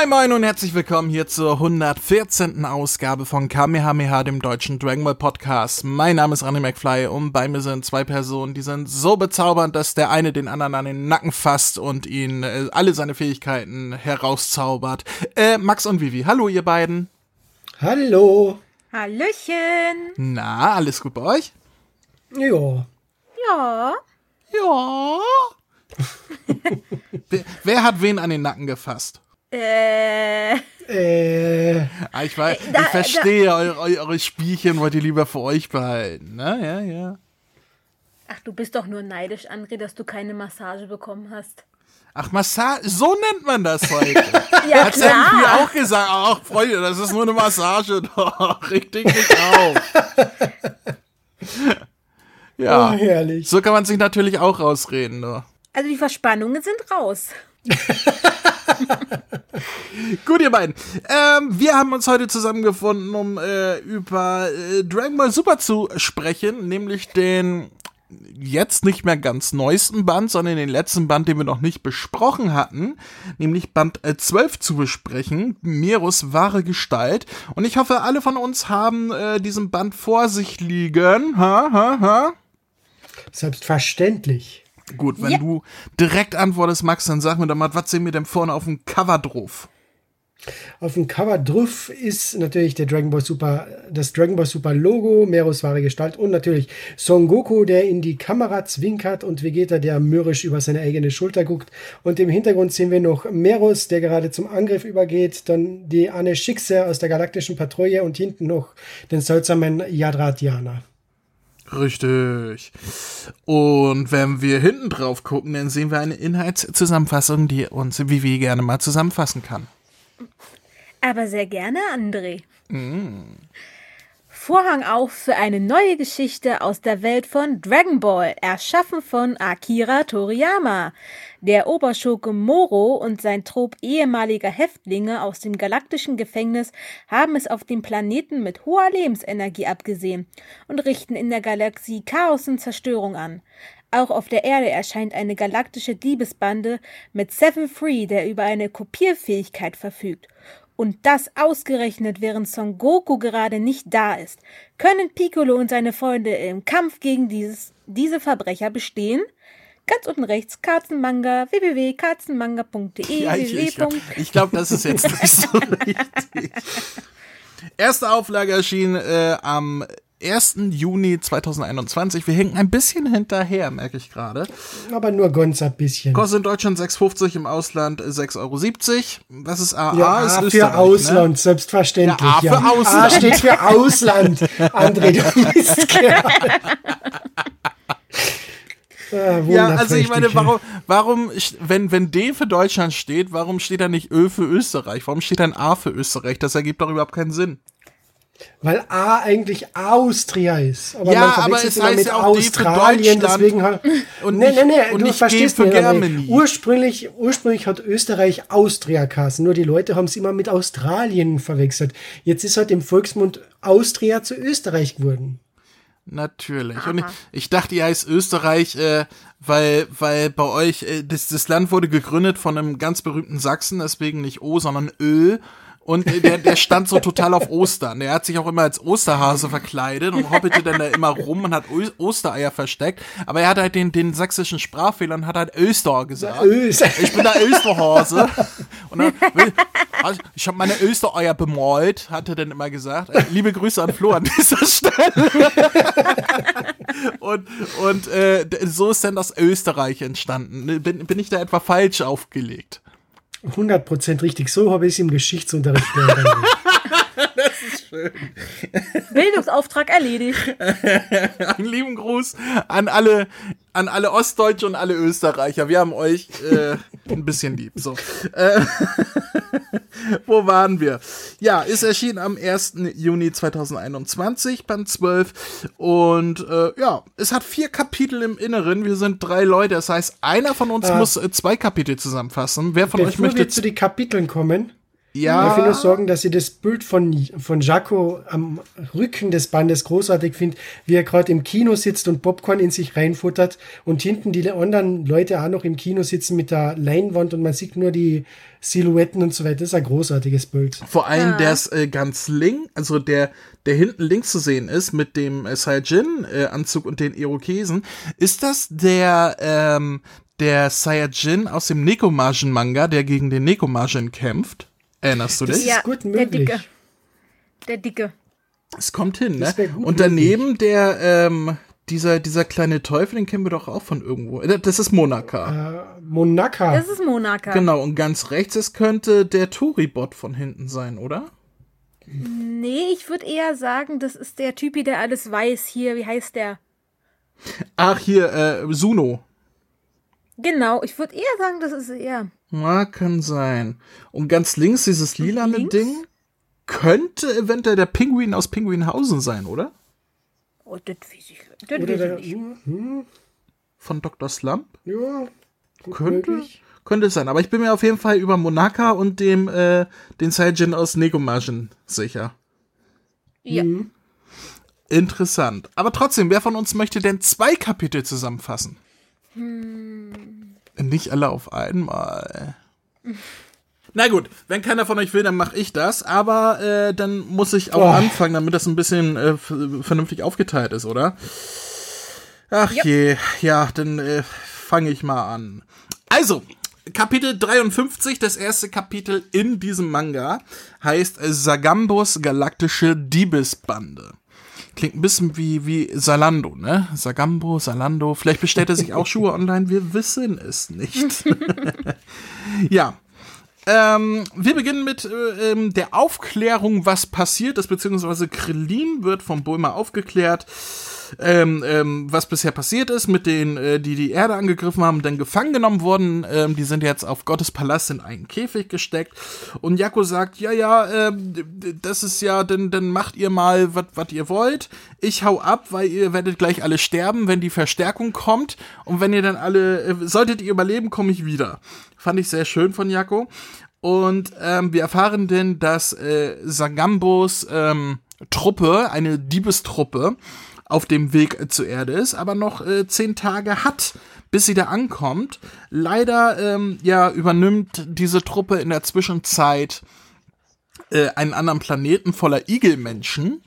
Moin Moin und herzlich willkommen hier zur 114. Ausgabe von Kamehameha, dem deutschen Dragon Ball Podcast. Mein Name ist Randy McFly und bei mir sind zwei Personen, die sind so bezaubernd, dass der eine den anderen an den Nacken fasst und ihn äh, alle seine Fähigkeiten herauszaubert. Äh, Max und Vivi, hallo ihr beiden. Hallo. Hallöchen. Na, alles gut bei euch? Ja. Ja. Ja. wer, wer hat wen an den Nacken gefasst? Äh. Äh, Ah, ich, weiß, Da- ich verstehe eure, eure Spielchen, wollt ihr lieber für euch behalten. Na, ja, ja. Ach, du bist doch nur neidisch, André, dass du keine Massage bekommen hast. Ach, Massage, so nennt man das heute. Ja, Hat Sam früher auch gesagt, ach Freunde, das ist nur eine Massage, doch, richtig nicht auf. oh, ja, herrlich. so kann man sich natürlich auch rausreden. Nur. Also die Verspannungen sind raus. Gut, ihr beiden. Ähm, wir haben uns heute zusammengefunden, um äh, über äh, Dragon Ball Super zu sprechen, nämlich den jetzt nicht mehr ganz neuesten Band, sondern den letzten Band, den wir noch nicht besprochen hatten, nämlich Band äh, 12 zu besprechen, Meros wahre Gestalt. Und ich hoffe, alle von uns haben äh, diesen Band vor sich liegen. Ha, ha, ha. Selbstverständlich. Gut, wenn Ja. du direkt antwortest, Max, dann sag mir doch mal, was sehen wir denn vorne auf dem Cover drauf? Auf dem Cover drauf ist natürlich der Dragon Ball Super, das Dragon Ball Super Logo, Meros wahre Gestalt und natürlich Son Goku, der in die Kamera zwinkert und Vegeta, der mürrisch über seine eigene Schulter guckt. Und im Hintergrund sehen wir noch Meros, der gerade zum Angriff übergeht, dann die Anne Schickse aus der galaktischen Patrouille und hinten noch den seltsamen Yadratianer. Richtig. Und wenn wir hinten drauf gucken, dann sehen wir eine Inhaltszusammenfassung, die uns Vivi gerne mal zusammenfassen kann. Aber sehr gerne, André. Vorhang auf für eine neue Geschichte aus der Welt von Dragon Ball, erschaffen von Akira Toriyama. Der Oberschurke Moro und sein Trupp ehemaliger Häftlinge aus dem galaktischen Gefängnis haben es auf dem Planeten mit hoher Lebensenergie abgesehen und richten in der Galaxie Chaos und Zerstörung an. Auch auf der Erde erscheint eine galaktische Diebesbande mit Seven Free, der über eine Kopierfähigkeit verfügt. Und das ausgerechnet, während Son Goku gerade nicht da ist. Können Piccolo und seine Freunde im Kampf gegen dieses, diese Verbrecher bestehen? Ganz unten rechts Katzenmanga www.katzenmanga.de Ja, ich, ich, glaube, das ist jetzt nicht so richtig. Erste Auflage erschien äh, am 1. Juni 2021. Wir hinken ein bisschen hinterher, merke ich gerade. Aber nur ganz ein bisschen. Kostet in Deutschland 6,50, im Ausland 6,70 Euro. Was ist AA? Ja, ist A Österreich, für Ausland, Ne? selbstverständlich. Ja, A für A Ausland. steht für Ausland. André, du Mistkerl. Ah, Ja, also ich meine, warum, warum, wenn, wenn D für Deutschland steht, warum steht da nicht Ö für Österreich? Warum steht dann A für Österreich? Das ergibt doch überhaupt keinen Sinn. Weil A eigentlich Austria ist. Aber Ja, man aber verwechselt es immer heißt mit ja auch D für Australien, deswegen hat, und nee, nicht- nee, nee, und du verstehst für. Germany. Ursprünglich, ursprünglich hat Österreich Austria geheißen, nur die Leute haben es immer mit Australien verwechselt. Jetzt ist halt im Volksmund Austria zu Österreich geworden. Natürlich. Und ich, ich dachte, ihr heißt Österreich, äh, weil, weil bei euch, äh, das, das Land wurde gegründet von einem ganz berühmten Sachsen, deswegen nicht O, sondern Ö. Und der, der stand so total auf Ostern. Der hat sich auch immer als Osterhase verkleidet und hoppelte dann da immer rum und hat Ostereier versteckt. Aber er hat halt den, den sächsischen Sprachfehler und hat halt Öster gesagt. Ös. Ich bin der Österhase. Und dann, ich habe meine Östereier bemalt, hat er dann immer gesagt. Äh, Liebe Grüße an Flo an dieser Stelle. und und äh, so ist dann das Österreich entstanden. Bin, bin ich da etwa falsch aufgelegt? 100% richtig. So habe ich es im Geschichtsunterricht gelernt. André. Bildungsauftrag erledigt. Einen lieben Gruß an alle, an alle Ostdeutsche und alle Österreicher. Wir haben euch äh, ein bisschen lieb. So. Äh, wo waren wir? Ja, ist erschienen am 1. Juni 2021, Band 12. Und äh, ja, es hat vier Kapitel im Inneren. Wir sind drei Leute. Das heißt, einer von uns Ah. muss äh, zwei Kapitel zusammenfassen. Wer von euch Bevor wir möchte zu den Kapiteln kommen, Ja. Ich will nur sorgen, dass ihr das Bild von, von Jaco am Rücken des Bandes großartig findet, wie er gerade im Kino sitzt und Popcorn in sich reinfuttert und hinten die anderen Leute auch noch im Kino sitzen mit der Leinwand und man sieht nur die Silhouetten und so weiter. Das ist ein großartiges Bild. Vor allem der ist äh, ganz link, also der, der hinten links zu sehen ist mit dem äh, Saiyajin-Anzug und den Irokesen. Ist das der, ähm, der Saiyajin aus dem Nekomagen-Manga, der gegen den Nekomagen kämpft? Erinnerst du Das dich? ist gut der möglich. Dicke. Der Dicke. Es kommt hin, ne? Das gut Und daneben der, ähm, dieser, dieser kleine Teufel, den kennen wir doch auch von irgendwo. Äh, Das ist Monaka. Äh, Monaka. Das ist Monaka. Genau, und ganz rechts, es könnte der Toribot von hinten sein, oder? Nee, ich würde eher sagen, das ist der Typi, der alles weiß hier. Wie heißt der? Ach, hier, äh, Suno. Genau, ich würde eher sagen, das ist er. Ja, kann sein. Und ganz links dieses lilane links? Ding könnte eventuell der Pinguin aus Pinguinhausen sein, oder? Oh, das weiß ich, das Oder weiß ich nicht. hm, Von Dr. Slump? ja, Könnte, möglich. könnte es sein. Aber ich bin mir auf jeden Fall über Monaka und dem, äh, den Saiyajin aus Negomagen sicher. Ja. Interessant. Aber trotzdem, wer von uns möchte denn zwei Kapitel zusammenfassen? Nicht alle auf einmal. Na gut, wenn keiner von euch will, dann mache ich das. Aber äh, dann muss ich auch Boah. anfangen, damit das ein bisschen äh, vernünftig aufgeteilt ist, oder? Ach je, ja, dann äh, fange ich mal an. Also, Kapitel 53, das erste Kapitel in diesem Manga, heißt Sagambos galaktische Diebesbande. Klingt ein bisschen wie, wie Salando, ne? Sagambo, Salando. Vielleicht bestellt er sich auch Schuhe online, wir wissen es nicht. ja. Ähm, wir beginnen mit äh, ähm, der Aufklärung, was passiert ist, beziehungsweise Krillin wird vom Bulma aufgeklärt, ähm, ähm, was bisher passiert ist mit denen, äh, die die Erde angegriffen haben, dann gefangen genommen wurden. Ähm, die sind jetzt auf Gottes Palast in einen Käfig gesteckt. Und Jakko sagt, ja, ja, d- das ist ja, dann, dann macht ihr mal, was ihr wollt. Ich hau ab, weil ihr werdet gleich alle sterben, wenn die Verstärkung kommt. Und wenn ihr dann alle, äh, solltet ihr überleben, komme ich wieder. Fand ich sehr schön von Jakko. Und ähm, wir erfahren denn, dass äh, Sagambos ähm, Truppe, eine Diebestruppe, auf dem Weg zur Erde ist, aber noch äh, zehn Tage hat, bis sie da ankommt. Leider ähm, ja übernimmt diese Truppe in der Zwischenzeit äh, einen anderen Planeten voller Igelmenschen.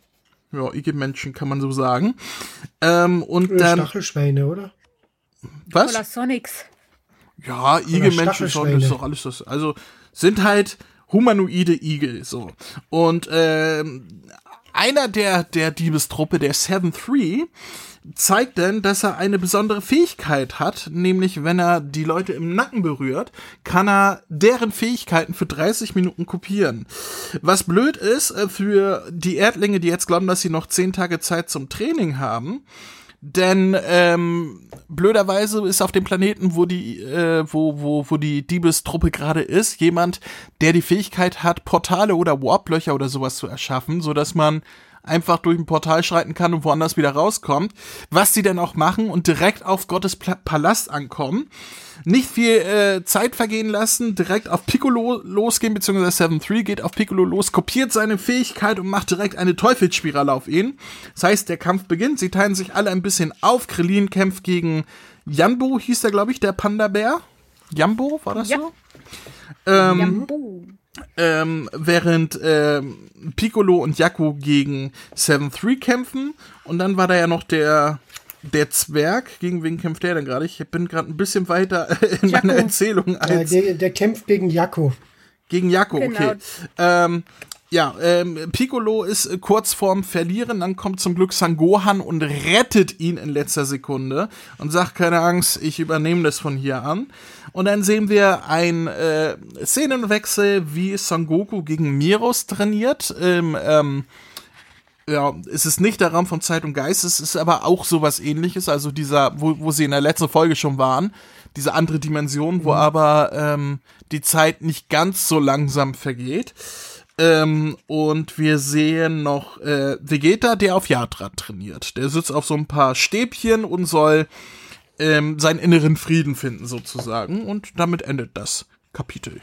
Ja, Igelmenschen kann man so sagen. Ähm, und Äh, dann Stachelschweine, oder? was? Oder Sonics. Ja, Igelmenschen das ist doch alles das. Also sind halt humanoide Igel so. Und ähm, einer der der Diebestruppe, der Seven Three, zeigt dann, dass er eine besondere Fähigkeit hat, nämlich wenn er die Leute im Nacken berührt, kann er deren Fähigkeiten für 30 Minuten kopieren. Was blöd ist äh, für die Erdlinge, die jetzt glauben, dass sie noch 10 Tage Zeit zum Training haben, denn ähm, blöderweise ist auf dem Planeten, wo die, äh, wo, wo, wo die Diebestruppe gerade ist, jemand, der die Fähigkeit hat, Portale oder Warplöcher oder sowas zu erschaffen, so dass man einfach durch ein Portal schreiten kann und woanders wieder rauskommt. Was sie dann auch machen und direkt auf Gottes Palast ankommen. Nicht viel äh, Zeit vergehen lassen, direkt auf Piccolo losgehen, beziehungsweise 7-3 geht auf Piccolo los, kopiert seine Fähigkeit und macht direkt eine Teufelsspirale auf ihn. Das heißt, der Kampf beginnt, sie teilen sich alle ein bisschen auf. Krillin kämpft gegen Jambo, hieß der, glaube ich, der Panda-Bär. Jambo, war das Ja. so? Ähm, Jambu. Ähm, während ähm, Piccolo und Jakko gegen 7-3 kämpfen. Und dann war da ja noch der, der Zwerg. Gegen wen kämpft der denn gerade? Ich bin gerade ein bisschen weiter in Jakko. meiner Erzählung Äh, als der, der kämpft gegen Jakko. gegen Jakko, Genau. okay. Ähm, ja, ähm, Piccolo ist äh, kurz vorm Verlieren, dann kommt zum Glück Sangohan und rettet ihn in letzter Sekunde und sagt, keine Angst, ich übernehme das von hier an. Und dann sehen wir ein äh, Szenenwechsel, wie Son Goku gegen Miros trainiert. Ähm, ähm, ja, es ist nicht der Raum von Zeit und Geist, es ist aber auch sowas ähnliches, also dieser, wo, wo sie in der letzten Folge schon waren, diese andere Dimension, wo aber ähm, die Zeit nicht ganz so langsam vergeht. Ähm, und wir sehen noch äh, Vegeta, der auf Yatra trainiert. Der sitzt auf so ein paar Stäbchen und soll ähm, seinen inneren Frieden finden, sozusagen. Und damit endet das Kapitel.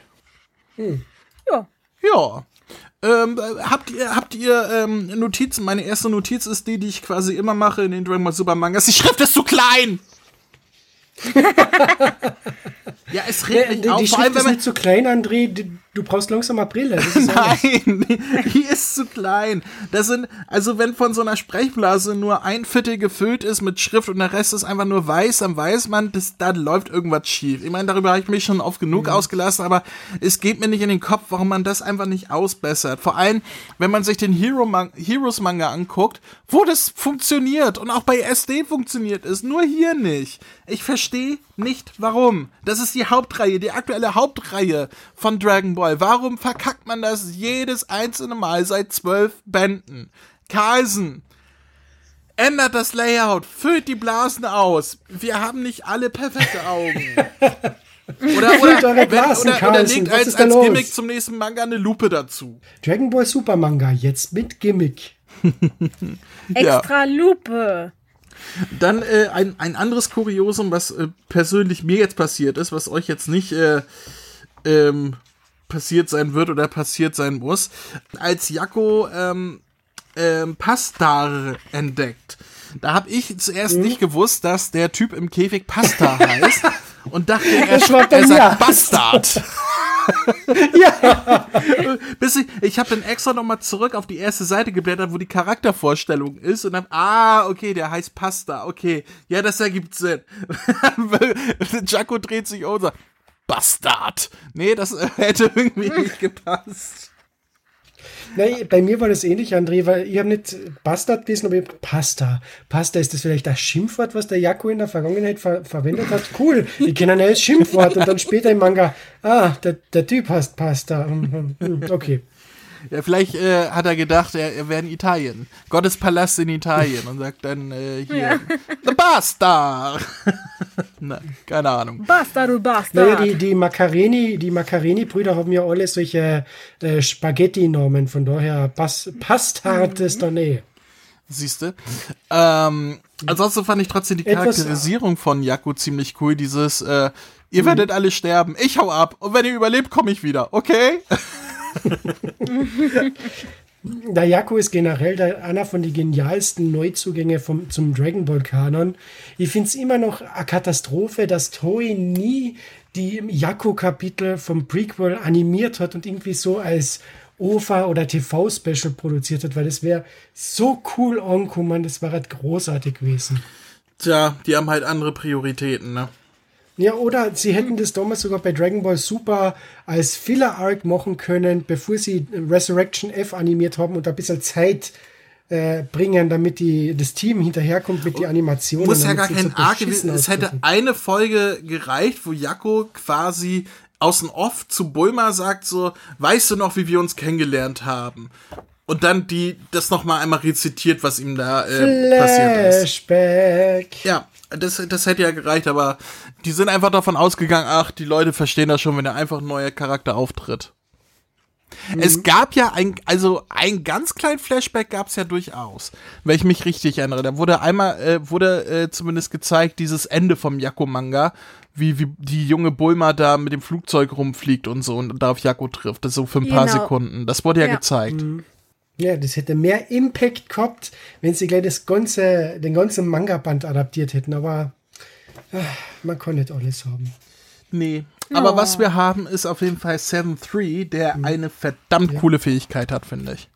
Ja. Ja. Ähm, habt ihr, habt ihr ähm, Notizen? Meine erste Notiz ist die, die ich quasi immer mache in den Dragon Ball Super Mangas. Die Schrift ist zu klein! ja, es regt mich die, auf. Die Schrift ist nicht zu klein, André. Du brauchst langsam mal Brille. Das. Nein, die ist zu klein. Das sind, also wenn von so einer Sprechblase nur ein Viertel gefüllt ist mit Schrift und der Rest ist einfach nur weiß, dann weiß man, dass da läuft irgendwas schief. Ich meine, darüber habe ich mich schon oft genug Mhm. ausgelassen, aber es geht mir nicht in den Kopf, warum man das einfach nicht ausbessert. Vor allem, wenn man sich den Hero -Man Heroes Manga anguckt, wo das funktioniert und auch bei SD funktioniert ist, nur hier nicht. Ich verstehe nicht, warum. Das ist die Hauptreihe, die aktuelle Hauptreihe von Dragon Ball. Warum verkackt man das jedes einzelne Mal seit zwölf Bänden? Carlsen, ändert das Layout, füllt die Blasen aus. Wir haben nicht alle perfekte Augen. Oder, Füllt eure oder, wenn, Blasen, oder, oder legt als, als los? Gimmick zum nächsten Manga eine Lupe dazu. Dragon Ball Super Manga, jetzt mit Gimmick. Extra Lupe. Dann äh, ein, ein anderes Kuriosum, was äh, persönlich mir jetzt passiert ist, was euch jetzt nicht äh, ähm, passiert sein wird oder passiert sein muss. Als Jakko ähm, ähm, Pastar entdeckt, da habe ich zuerst Mhm. nicht gewusst, dass der Typ im Käfig Pasta heißt und dachte, er, er sagt Bastard. Ja, Bis ich, ich habe dann extra nochmal zurück auf die erste Seite geblättert, wo die Charaktervorstellung ist und dann, ah, okay, der heißt Pasta, okay, ja, das ergibt Sinn. Jaco dreht sich um und sagt, Bastard. Nee, das hätte irgendwie nicht gepasst. Nein, bei mir war das ähnlich, André, weil ich habe nicht Bastard gelesen, aber ich Pasta. Pasta, ist das vielleicht das Schimpfwort, was der Jakko in der Vergangenheit ver verwendet hat? Cool, ich kenne ein neues Schimpfwort und dann später im Manga, ah, der, der Typ heißt Pasta. Hm, hm, hm, Okay. Ja, vielleicht äh, hat er gedacht, er, er wäre in Italien. Gottes Palast in Italien und sagt dann äh, hier, The Bastard. Nein, keine Ahnung. Basta, du Naja, Bastard. die, die Macareni, die Macareni-Brüder haben ja alle solche äh, Spaghetti-Namen, von daher Pas Pastard ist da nee. Siehste. Ähm, ansonsten fand ich trotzdem die Etwas- Charakterisierung von Jakko ziemlich cool. Dieses, äh, ihr werdet alle sterben, ich hau ab und wenn ihr überlebt, komme ich wieder, okay? Der Jakko ist generell einer von den genialsten Neuzugänge vom, zum Dragon Ball Kanon. Ich finde es immer noch eine Katastrophe, dass Toei nie die Jakko-Kapitel vom Prequel animiert hat und irgendwie so als OVA oder TV-Special produziert hat, weil das wäre so cool angekommen, das wäre halt großartig gewesen. Tja, die haben halt andere Prioritäten, ne? Ja, oder sie hätten das damals sogar bei Dragon Ball Super als Filler-Arc machen können, bevor sie Resurrection F animiert haben und ein bisschen Zeit äh, bringen, damit die, das Team hinterherkommt mit den Animationen. Muss ja gar kein Arc gewesen. Es hätte eine Folge gereicht, wo Jakko quasi aus dem Off zu Bulma sagt so, weißt du noch, wie wir uns kennengelernt haben? Und dann die das noch mal einmal rezitiert, was ihm da äh, passiert ist. Flashback. Ja, das, das hätte ja gereicht, aber die sind einfach davon ausgegangen, ach, die Leute verstehen das schon, wenn da einfach ein neuer Charakter auftritt. Es gab ja ein, also ein ganz kleinen Flashback gab es ja durchaus, wenn ich mich richtig erinnere. Da wurde einmal, äh, wurde äh, zumindest gezeigt, dieses Ende vom Jakko-Manga, wie, wie die junge Bulma da mit dem Flugzeug rumfliegt und so und da auf Jakko trifft. Das so für ein paar Genau. Sekunden. Das wurde ja, Ja. gezeigt. Ja, das hätte mehr Impact gehabt, wenn sie gleich das ganze, den ganzen Manga-Band adaptiert hätten, aber ah, man kann nicht alles haben. Nee. Aber Oh. was wir haben, ist auf jeden Fall 7-3, der eine verdammt coole Fähigkeit hat, finde ich.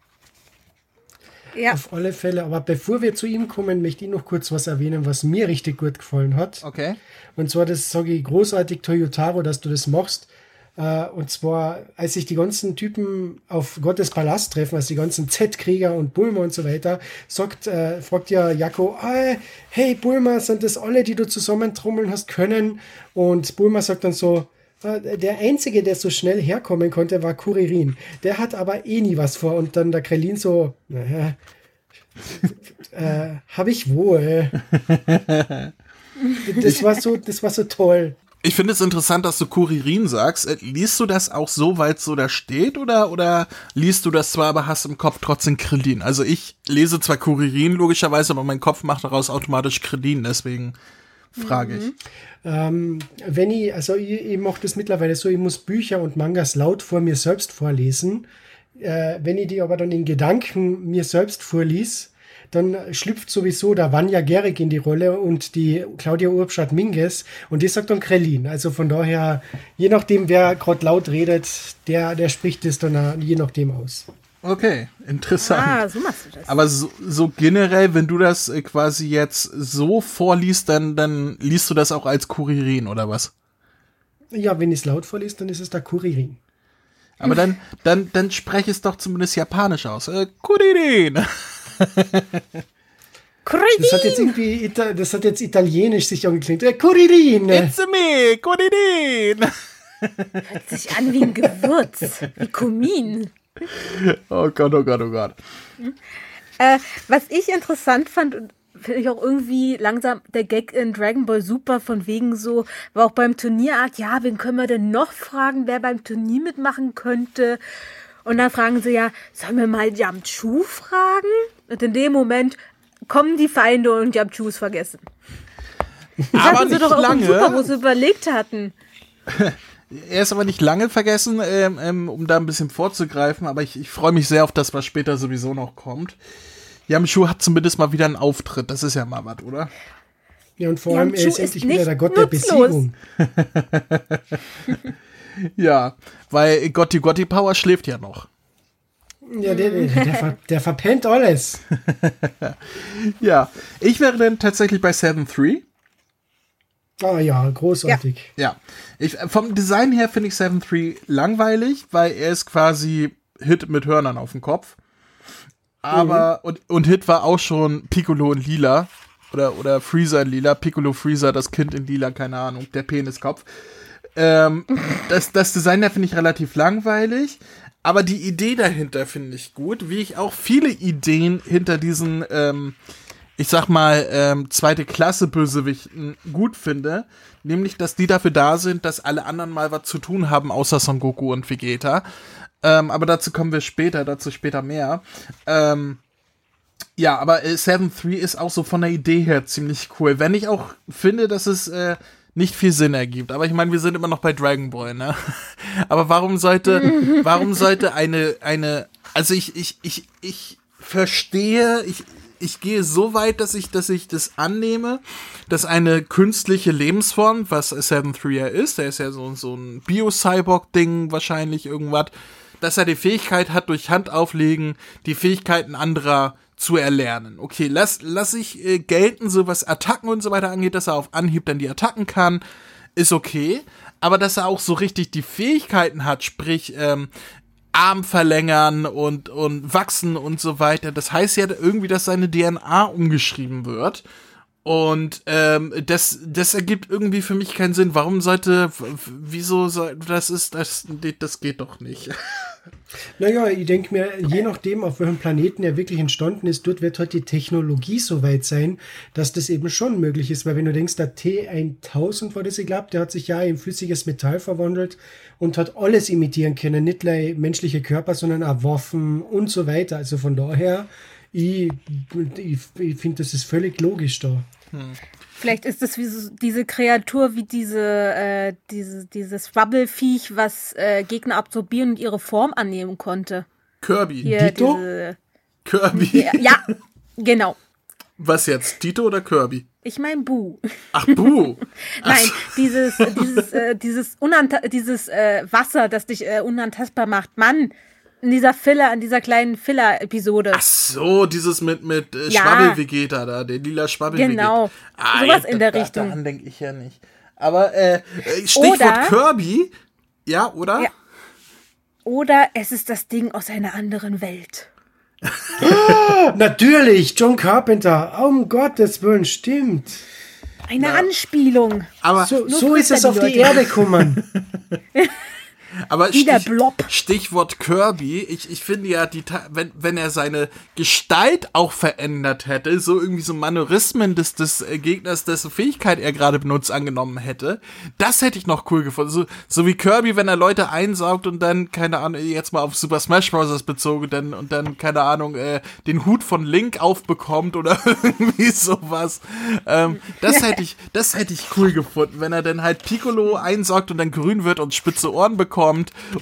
Ja, Auf alle Fälle. Aber bevor wir zu ihm kommen, möchte ich noch kurz was erwähnen, was mir richtig gut gefallen hat. Okay. Und zwar, das sage ich großartig, Toyotaro, dass du das machst. Äh, und zwar, als sich die ganzen Typen auf Gottes Palast treffen, also die ganzen Z-Krieger und Bulma und so weiter, sagt, äh, fragt ja Jakko, ah, hey Bulma, sind das alle, die du zusammentrommeln hast können? Und Bulma sagt dann so, äh, der Einzige, der so schnell herkommen konnte, war Kuririn. Der hat aber eh nie was vor. Und dann der Krellin so, naja, äh, hab ich wohl. das war so, das war so toll. Ich finde es interessant, dass du Kuririn sagst. Äh, liest du das auch so, weil es so da steht, oder, oder liest du das zwar, aber hast im Kopf trotzdem Krillin? Also ich lese zwar Kuririn logischerweise, aber mein Kopf macht daraus automatisch Krillin, deswegen frage ich. Ähm, wenn ich, also ich, ich mache das mittlerweile so, ich muss Bücher und Mangas laut vor mir selbst vorlesen. Äh, wenn ich die aber dann in Gedanken mir selbst vorlies, dann schlüpft sowieso der Vanya Gerig in die Rolle und die Claudia Urbschat Minges und die sagt dann Krellin. Also von daher, je nachdem, wer gerade laut redet, der, der spricht es dann je nachdem aus. Okay, interessant. Ah, so machst du das. Aber so, so generell, wenn du das äh, quasi jetzt so vorliest, dann, dann liest du das auch als Kuririn oder was? Ja, wenn ich es laut vorliest, dann ist es der Kuririn. Aber dann, dann, dann spreche es doch zumindest japanisch aus. Äh, Kuririn. Das hat jetzt irgendwie, Ita- das hat jetzt italienisch sich angeklingt. Äh, Kuririn! It's me, Kuririn. Hört sich an wie ein Gewürz, wie Kumin. Oh Gott, oh Gott, oh Gott. Äh, was ich interessant fand und finde ich auch irgendwie langsam der Gag in Dragon Ball Super von wegen so, war auch beim Turnierakt, ja, wen können wir denn noch fragen, wer beim Turnier mitmachen könnte? Und dann fragen sie ja, sollen wir mal Yamchu fragen? Und in dem Moment kommen die Feinde und Yamchu ist vergessen. Das Aber hatten sie doch auch in lange. Super, wo sie überlegt hatten. Er ist aber nicht lange vergessen, ähm, ähm, um da ein bisschen vorzugreifen, aber ich, ich freue mich sehr auf das, was später sowieso noch kommt. Yamshu hat zumindest mal wieder einen Auftritt, das ist ja mal was, oder? Ja, und vor allem, er Yamchu ist endlich ist wieder nicht der Gott der nutzlos. Besiegung. Ja, weil Gotti Gotti Power schläft ja noch. Ja, der, der, der, ver, der verpennt alles. Ja, ich wäre dann tatsächlich bei 7-3. Ah ja, großartig. Ja, ich, vom Design her finde ich 7-3 langweilig, weil er ist quasi Hit mit Hörnern auf dem Kopf. Aber, und, und Hit war auch schon Piccolo in Lila. Oder, oder Freezer in Lila. Piccolo Freezer, das Kind in Lila, keine Ahnung, der Peniskopf. Ähm, das, das Design da finde ich relativ langweilig. Aber die Idee dahinter finde ich gut, wie ich auch viele Ideen hinter diesen, ähm, ich sag mal, ähm, zweite Klasse Bösewichten gut finde. Nämlich, dass die dafür da sind, dass alle anderen mal was zu tun haben, außer Son Goku und Vegeta. Ähm, aber dazu kommen wir später, dazu später mehr. Ähm, ja, aber äh, 7-3 ist auch so von der Idee her ziemlich cool. Wenn ich auch finde, dass es äh, nicht viel Sinn ergibt. Aber ich meine, wir sind immer noch bei Dragon Ball, ne? Aber warum sollte, warum sollte eine, eine, also ich, ich, ich, ich verstehe, ich, ich gehe so weit, dass ich, dass ich das annehme, dass eine künstliche Lebensform, was 7-3 ja ist, der ist ja so, so ein Bio-Cyborg-Ding wahrscheinlich irgendwas, dass er die Fähigkeit hat, durch Handauflegen die Fähigkeiten anderer zu erlernen. Okay, lass, lass ich äh, gelten, so was Attacken und so weiter angeht, dass er auf Anhieb dann die Attacken kann, ist okay. Aber dass er auch so richtig die Fähigkeiten hat, sprich, ähm, Arm verlängern und, und wachsen und so weiter. Das heißt ja irgendwie, dass seine DNA umgeschrieben wird. Und ähm, das, das ergibt irgendwie für mich keinen Sinn. Warum sollte, wieso soll, das ist, das, das geht doch nicht. Naja, ich denke mir, je nachdem, auf welchem Planeten er wirklich entstanden ist, dort wird halt die Technologie so weit sein, dass das eben schon möglich ist. Weil wenn du denkst, der T1000 war das, ich glaube, der hat sich ja in flüssiges Metall verwandelt und hat alles imitieren können. Nicht nur menschliche Körper, sondern auch Waffen und so weiter. Also von daher, ich, ich, ich finde, das ist völlig logisch da. Vielleicht ist es wie so, diese Kreatur, wie diese, äh, diese dieses Schwabbelviech, was äh, Gegner absorbieren und ihre Form annehmen konnte. Kirby. Hier, Dito? diese, Kirby. ja, ja, genau. Was jetzt? Tito oder Kirby? Ich meine Bu. Ach, Bu. Nein, dieses, dieses, äh, dieses, Unanta dieses äh, Wasser, das dich äh, unantastbar macht. Mann, in dieser Filler, in dieser kleinen Filler-Episode. Ach so, dieses mit, mit äh, Ja. Schwabbelvegeta da, der lila Schwabbelvegeta. Genau. Ah, Sowas ja, in der da, Richtung. Daran denke ich ja nicht. Aber äh, äh, Stichwort Oder- Kirby. Ja, oder? Ja. Oder es ist das Ding aus einer anderen Welt. Natürlich, John Carpenter. Um Gottes Willen, stimmt. Eine Anspielung. Aber So, so ist es auf die. Erde gekommen. Aber Stich, Blob. Stichwort Kirby, ich, ich finde ja, die, wenn, wenn er seine Gestalt auch verändert hätte, so irgendwie so Manorismen des, des äh, Gegners, dessen Fähigkeit er gerade benutzt, angenommen hätte, das hätte ich noch cool gefunden. So, so wie Kirby, wenn er Leute einsaugt und dann, keine Ahnung, jetzt mal auf Super Smash Bros. bezogen, dann, und dann, keine Ahnung, äh, den Hut von Link aufbekommt oder irgendwie sowas. Ähm, das hätte ich, das hätte ich cool gefunden, wenn er dann halt Piccolo einsaugt und dann grün wird und spitze Ohren bekommt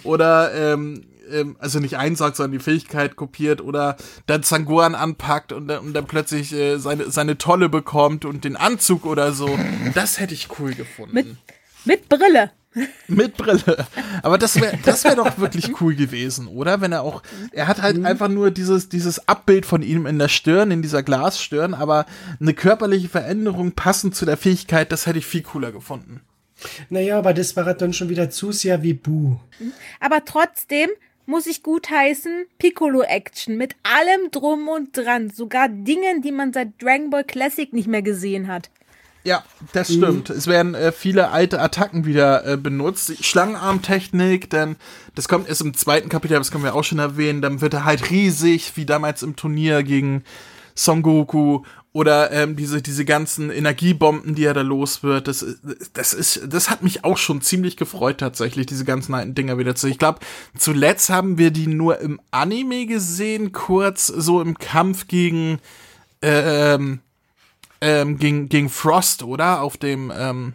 oder ähm, ähm, also nicht einsaugt, sondern die Fähigkeit kopiert oder dann Zangoran anpackt und, dann- und dann plötzlich äh, seine, seine Tolle bekommt und den Anzug oder so. Das hätte ich cool gefunden. Mit, mit Brille. Mit Brille. Aber das wäre das wär doch wirklich cool gewesen, oder? Wenn er auch, er hat halt einfach nur dieses, dieses Abbild von ihm in der Stirn, in dieser Glasstirn, aber eine körperliche Veränderung passend zu der Fähigkeit, das hätte ich viel cooler gefunden. Naja, aber das war dann schon wieder zu sehr wie Bu. Aber trotzdem muss ich gutheißen, Piccolo-Action mit allem drum und dran. Sogar Dingen, die man seit Dragon Ball Classic nicht mehr gesehen hat. Ja, das stimmt. Es werden äh, viele alte Attacken wieder äh, benutzt. Die Schlangenarmtechnik, denn das kommt erst im zweiten Kapitel, das können wir auch schon erwähnen. Dann wird er halt riesig, wie damals im Turnier gegen Son Goku. Oder ähm, diese, diese ganzen Energiebomben, die er da los wird. Das, das ist, das hat mich auch schon ziemlich gefreut, tatsächlich, diese ganzen alten Dinger wieder zu. Ich glaube, zuletzt haben wir die nur im Anime gesehen, kurz so im Kampf gegen, ähm, ähm, gegen, gegen Frost, oder? Auf dem ähm,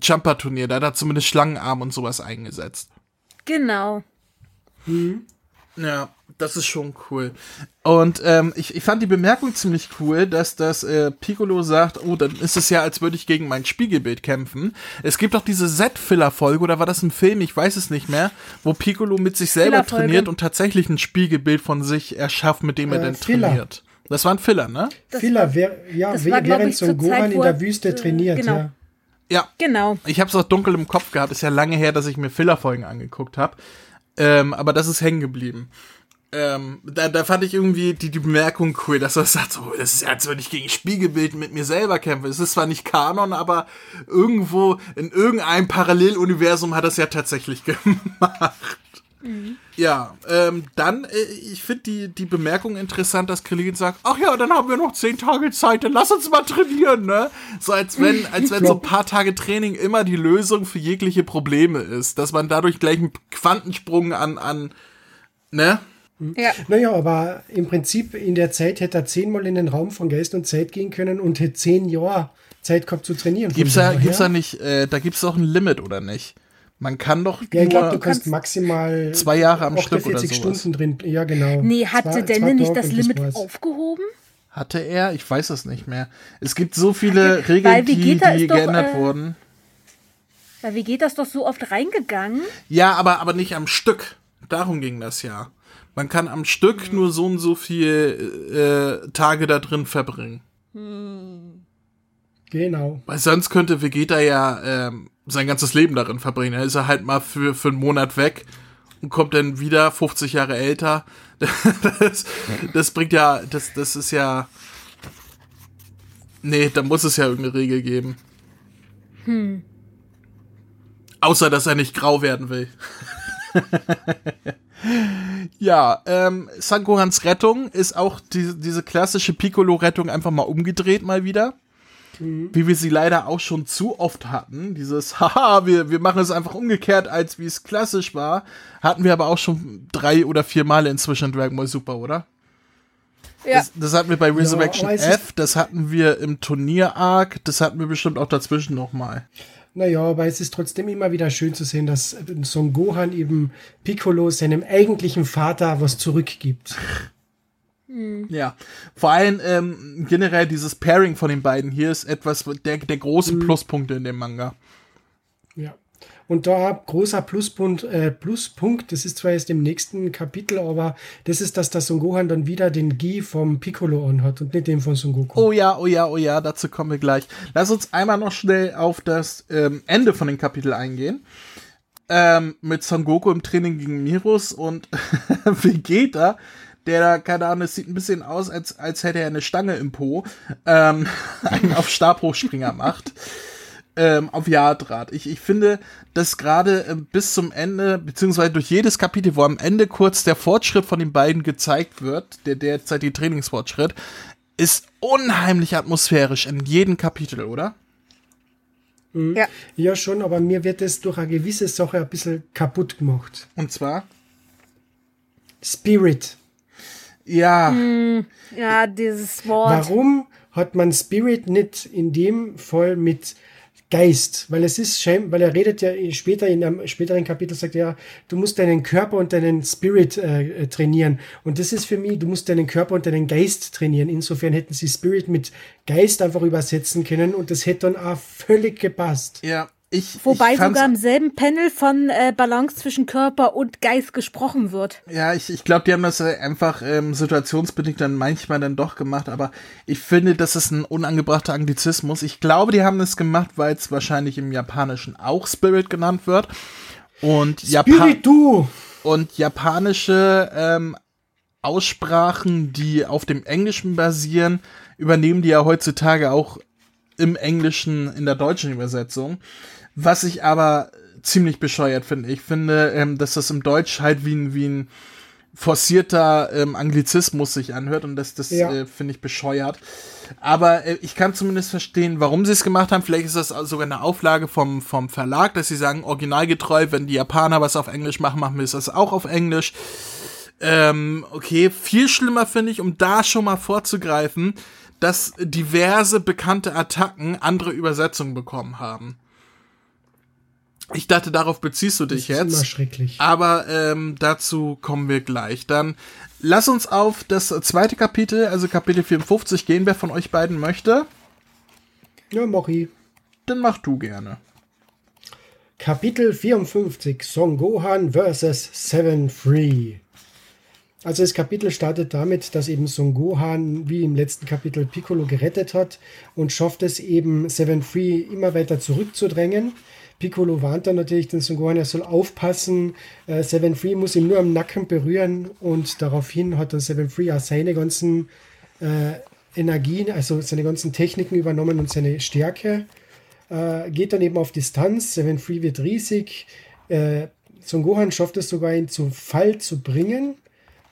Jumper-Turnier. Da hat er zumindest Schlangenarm und sowas eingesetzt. Genau. Ja, das ist schon cool. Und ähm, ich, ich fand die Bemerkung ziemlich cool, dass das äh, Piccolo sagt, oh, dann ist es ja, als würde ich gegen mein Spiegelbild kämpfen. Es gibt doch diese Z-Filler-Folge, oder war das ein Film? Ich weiß es nicht mehr, wo Piccolo mit sich selber trainiert und tatsächlich ein Spiegelbild von sich erschafft, mit dem er Äh, dann trainiert. Das war ein Filler, ne? Das Filler, war- wer, ja, das war, während Son Gohan in der er, Wüste äh, trainiert, genau. ja. Ja, Genau. Ich habe es auch dunkel im Kopf gehabt. Ist ja lange her, dass ich mir Filler-Folgen angeguckt habe. Ähm, aber das ist hängen geblieben. Ähm, da, da fand ich irgendwie die, die Bemerkung cool, dass er sagt, so, das ist als würde ich gegen Spiegelbild mit mir selber kämpfen. Es ist zwar nicht Kanon, aber irgendwo in irgendeinem Paralleluniversum hat es ja tatsächlich gemacht. Ja, ähm, dann, äh, ich finde die, die Bemerkung interessant, dass Krillin sagt, ach ja, dann haben wir noch zehn Tage Zeit, dann lass uns mal trainieren, ne? So als wenn, als wenn so ein paar Tage Training immer die Lösung für jegliche Probleme ist, dass man dadurch gleich einen Quantensprung an, an, ne? Ja. Naja, aber im Prinzip in der Zeit hätte er zehnmal in den Raum von Geist und Zeit gehen können und hätte zehn Jahre Zeit gehabt zu trainieren. Gibt's da, gibt's da nicht, äh, da gibt's doch ein Limit, oder nicht? Man kann doch Ja, ich glaube, nur du kannst maximal zwei Jahre am Stück oder 48 sowas. Stunden drin. Ja, genau. Nee, hatte Zwei- der zwei denn nicht das Limit war's. aufgehoben? Hatte er? Ich weiß es nicht mehr. Es gibt so viele Regeln, Weil die, Vegeta die ist doch, geändert äh, wurden. Weil wie geht das doch so oft reingegangen? Ja, aber, aber nicht am Stück. Darum ging das ja. Man kann am Stück nur so und so viele äh, Tage da drin verbringen. Genau. Weil sonst könnte Vegeta ja ähm, sein ganzes Leben darin verbringen. Dann ist er halt mal für, für einen Monat weg und kommt dann wieder 50 Jahre älter. Das, das bringt ja, das, das ist ja. Nee, da muss es ja irgendeine Regel geben. Außer, dass er nicht grau werden will. ja, ähm, Sangohans Rettung ist auch die, diese klassische Piccolo-Rettung einfach mal umgedreht mal wieder. Wie wir sie leider auch schon zu oft hatten. Dieses, haha, wir, wir machen es einfach umgekehrt, als wie es klassisch war. Hatten wir aber auch schon drei oder vier Male inzwischen in Dragon Ball Super, oder? Ja. Das, das hatten wir bei Resurrection ist- F, das hatten wir im Turnier-Arc, das hatten wir bestimmt auch dazwischen nochmal. Naja, aber es ist trotzdem immer wieder schön zu sehen, dass Son Gohan eben Piccolo, seinem eigentlichen Vater, was zurückgibt. Ja, vor allem ähm, generell dieses Pairing von den beiden hier ist etwas der, der großen Pluspunkte in dem Manga. Und da großer Pluspunkt, äh, Pluspunkt, das ist zwar erst im nächsten Kapitel, aber das ist, dass der Son Gohan dann wieder den Gi vom Piccolo anhat und nicht den von Son Goku. Oh ja, oh ja, oh ja, dazu kommen wir gleich. Lass uns einmal noch schnell auf das ähm, Ende von dem Kapitel eingehen. Ähm, mit Son Goku im Training gegen Mirus und Vegeta, der da, keine Ahnung, es sieht ein bisschen aus, als, als hätte er eine Stange im Po, ähm, einen auf Stabhochspringer macht. Ähm, auf Yardrat. Ich, ich finde, dass gerade äh, bis zum Ende, beziehungsweise durch jedes Kapitel, wo am Ende kurz der Fortschritt von den beiden gezeigt wird, der derzeitige Trainingsfortschritt, ist unheimlich atmosphärisch in jedem Kapitel, oder? Mhm. Ja. ja, schon, aber mir wird es durch eine gewisse Sache ein bisschen kaputt gemacht. Und zwar? Spirit. Ja. Mm, ja, dieses Wort. Warum hat man Spirit nicht in dem Fall mit Geist, weil es ist Shame, weil er redet ja später in einem späteren Kapitel sagt er, ja, du musst deinen Körper und deinen Spirit äh, trainieren und das ist für mich, du musst deinen Körper und deinen Geist trainieren. Insofern hätten sie Spirit mit Geist einfach übersetzen können und das hätte dann auch völlig gepasst. Ja, ich, Wobei ich sogar im selben Panel von äh, Balance zwischen Körper und Geist gesprochen wird. Ja, ich, ich glaube, die haben das äh, einfach ähm, situationsbedingt dann manchmal dann doch gemacht, aber ich finde, das ist ein unangebrachter Anglizismus. Ich glaube, die haben das gemacht, weil es wahrscheinlich im Japanischen auch Spirit genannt wird. Und Japan und japanische ähm, Aussprachen, die auf dem Englischen basieren, übernehmen die ja heutzutage auch im Englischen in der deutschen Übersetzung. Was ich aber ziemlich bescheuert finde. Ich finde, ähm, dass das im Deutsch halt wie ein, wie ein forcierter ähm, Anglizismus sich anhört und das, das ja. äh, finde ich bescheuert. Aber äh, ich kann zumindest verstehen, warum sie es gemacht haben. Vielleicht ist das sogar eine Auflage vom, vom Verlag, dass sie sagen, originalgetreu, wenn die Japaner was auf Englisch machen, machen wir das auch auf Englisch. Ähm, okay, viel schlimmer finde ich, um da schon mal vorzugreifen, dass diverse bekannte Attacken andere Übersetzungen bekommen haben. Ich dachte, darauf beziehst du dich das ist jetzt. Immer schrecklich. Aber ähm, dazu kommen wir gleich. Dann lass uns auf das zweite Kapitel, also Kapitel 54, gehen, wer von euch beiden möchte. Ja, Mori. Dann mach du gerne. Kapitel 54, Son Gohan vs. Seven Free. Also das Kapitel startet damit, dass eben Son Gohan wie im letzten Kapitel Piccolo gerettet hat und schafft es eben Seven Free immer weiter zurückzudrängen. Piccolo warnt dann natürlich den Son Gohan, er soll aufpassen. Äh, Seven Free muss ihn nur am Nacken berühren und daraufhin hat dann Seven Free auch seine ganzen äh, Energien, also seine ganzen Techniken übernommen und seine Stärke. Äh, geht dann eben auf Distanz. Seven Free wird riesig. Äh, Son Gohan schafft es sogar, ihn zu Fall zu bringen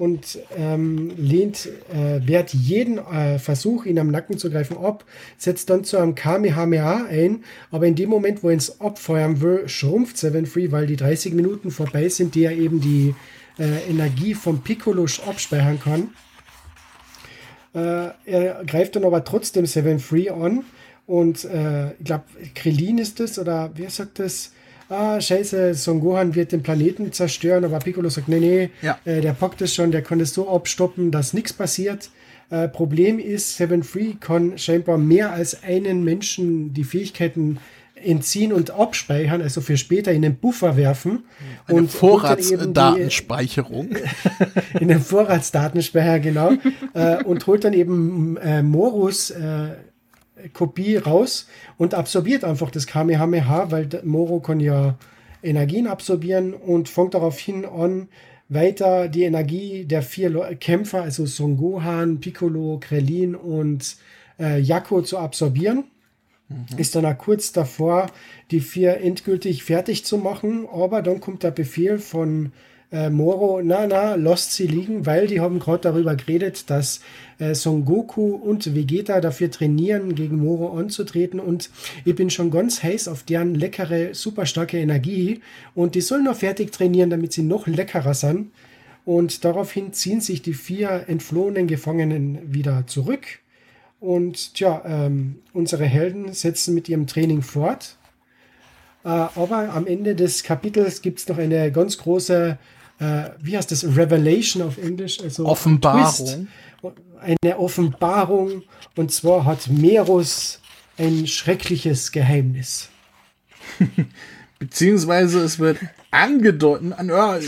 und ähm, lehnt, äh, wehrt jeden äh, Versuch, ihn am Nacken zu greifen, ab, setzt dann zu einem Kamehameha ein, aber in dem Moment, wo er ins abfeuern will, schrumpft Seven Free, weil die 30 Minuten vorbei sind, die er eben die äh, Energie vom Piccolo abspeichern kann. Äh, er greift dann aber trotzdem Seven Free an und äh, ich glaube, Krillin ist das oder wer sagt das? Ah, scheiße, Son Gohan wird den Planeten zerstören, aber Piccolo sagt, nee, nee, ja. äh, der packt es schon, der kann es so abstoppen, dass nichts passiert. Äh, Problem ist, Seven Free kann scheinbar mehr als einen Menschen die Fähigkeiten entziehen und abspeichern, also für später in den Buffer werfen. Eine und Vorratsdatenspeicherung. in den Vorratsdatenspeicher, genau. äh, und holt dann eben äh, Morus äh, Kopie raus und absorbiert einfach das Kamehameha, weil Moro kann ja Energien absorbieren und fängt daraufhin an, weiter die Energie der vier Kämpfer, also Son Gohan, Piccolo, Krillin und äh, Yakko zu absorbieren. Mhm. Ist dann auch kurz davor, die vier endgültig fertig zu machen, aber dann kommt der Befehl von äh, Moro, na, na, lasst sie liegen, weil die haben gerade darüber geredet, dass äh, Son Goku und Vegeta dafür trainieren, gegen Moro anzutreten und ich bin schon ganz heiß auf deren leckere, super starke Energie und die sollen noch fertig trainieren, damit sie noch leckerer sind. Und daraufhin ziehen sich die vier entflohenen Gefangenen wieder zurück. Und tja, ähm, unsere Helden setzen mit ihrem Training fort. Äh, aber am Ende des Kapitels gibt es noch eine ganz große äh, wie heißt das, Revelation auf Englisch? Also Offenbarung. Twist, eine Offenbarung. Und zwar hat Merus ein schreckliches Geheimnis. Beziehungsweise es wird angedeutet, ja,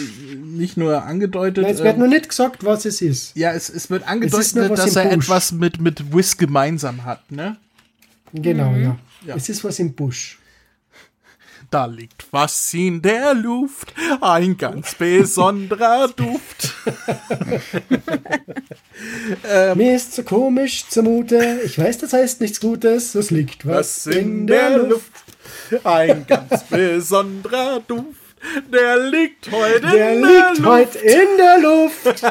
nicht nur angedeutet. Nein, es wird äh, nur nicht gesagt, was es ist. Ja, es, es wird angedeutet, es dass er Busch. etwas mit, mit Whis gemeinsam hat, ne? Genau, mhm. ja. ja. Es ist was im Busch. Da liegt was in der Luft, ein ganz besonderer Duft. ähm, Mir ist so komisch zumute, ich weiß, das heißt nichts Gutes, es liegt was, was in, in der, der Luft. Ein ganz besonderer Duft. Der liegt heute Der in liegt der heute in der Luft.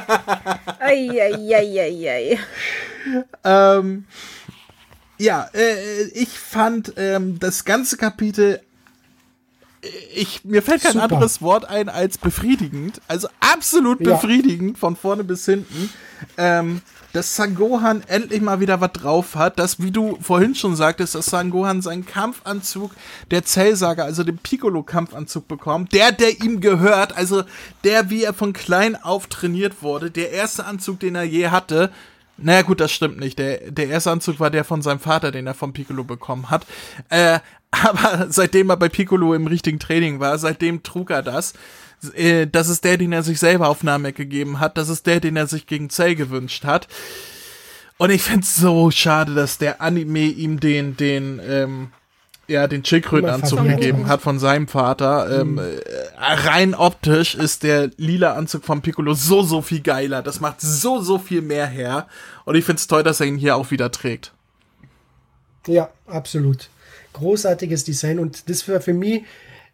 Eieieiei. Ähm, ja, äh, ich fand ähm, das ganze Kapitel, ich, mir fällt kein Super. anderes Wort ein als befriedigend. Also absolut Ja. befriedigend von vorne bis hinten. Ähm, dass Sangohan endlich mal wieder was drauf hat, dass, wie du vorhin schon sagtest, dass Sangohan seinen Kampfanzug der Zellsager, also den Piccolo-Kampfanzug bekommt, der, der ihm gehört, also der, wie er von klein auf trainiert wurde, der erste Anzug, den er je hatte, naja, gut, das stimmt nicht. Der, der erste Anzug war der von seinem Vater, den er von Piccolo bekommen hat. Äh, aber seitdem er bei Piccolo im richtigen Training war, seitdem trug er das. Äh, das ist der, den er sich selber auf Namek gegeben hat. Das ist der, den er sich gegen Cell gewünscht hat. Und ich find's so schade, dass der Anime ihm den, den, ähm, ja, den Schildkrötenanzug gegeben hat von seinem Vater. Ähm, äh, rein optisch ist der lila Anzug von Piccolo so, so viel geiler. Das macht so, so viel mehr her. Und ich find's toll, dass er ihn hier auch wieder trägt. Ja, absolut. Großartiges Design und das war für mich,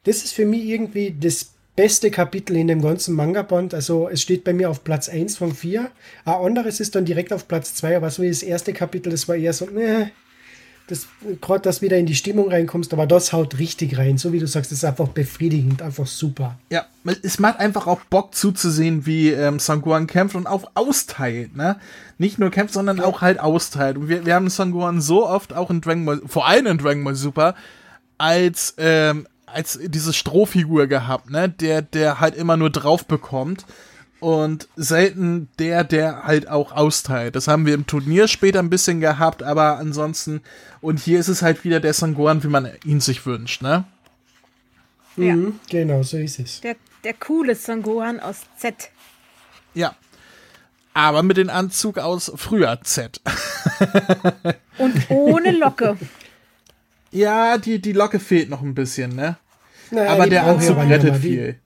das ist für mich irgendwie das beste Kapitel in dem ganzen Manga-Band. Also es steht bei mir auf Platz 1 von 4. Ein anderes ist dann direkt auf Platz 2, aber so wie das erste Kapitel, das war eher so, ne, das, gerade dass wieder in die Stimmung reinkommst, aber das haut richtig rein. So wie du sagst, das ist einfach befriedigend, einfach super. Ja, es macht einfach auch Bock zuzusehen, wie ähm, Sanguan kämpft und auch austeilt, ne? Nicht nur kämpft, sondern auch halt austeilt. Und wir, wir haben Sanguan so oft auch in Dragon Ball, vor allem in Dragon Ball Super, als, ähm, als diese Strohfigur gehabt, ne? Der, der halt immer nur drauf bekommt. Und selten der, der halt auch austeilt. Das haben wir im Turnier später ein bisschen gehabt, aber ansonsten, und hier ist es halt wieder der Sanguan, wie man ihn sich wünscht, ne? Ja. Mhm, genau, so ist es. Der, der coole Son Gohan aus Z. Ja. Aber mit dem Anzug aus früher Z. Und ohne Locke. Ja, die, die Locke fehlt noch ein bisschen, ne? Naja, Aber der Anzug rettet mehr. Die- viel.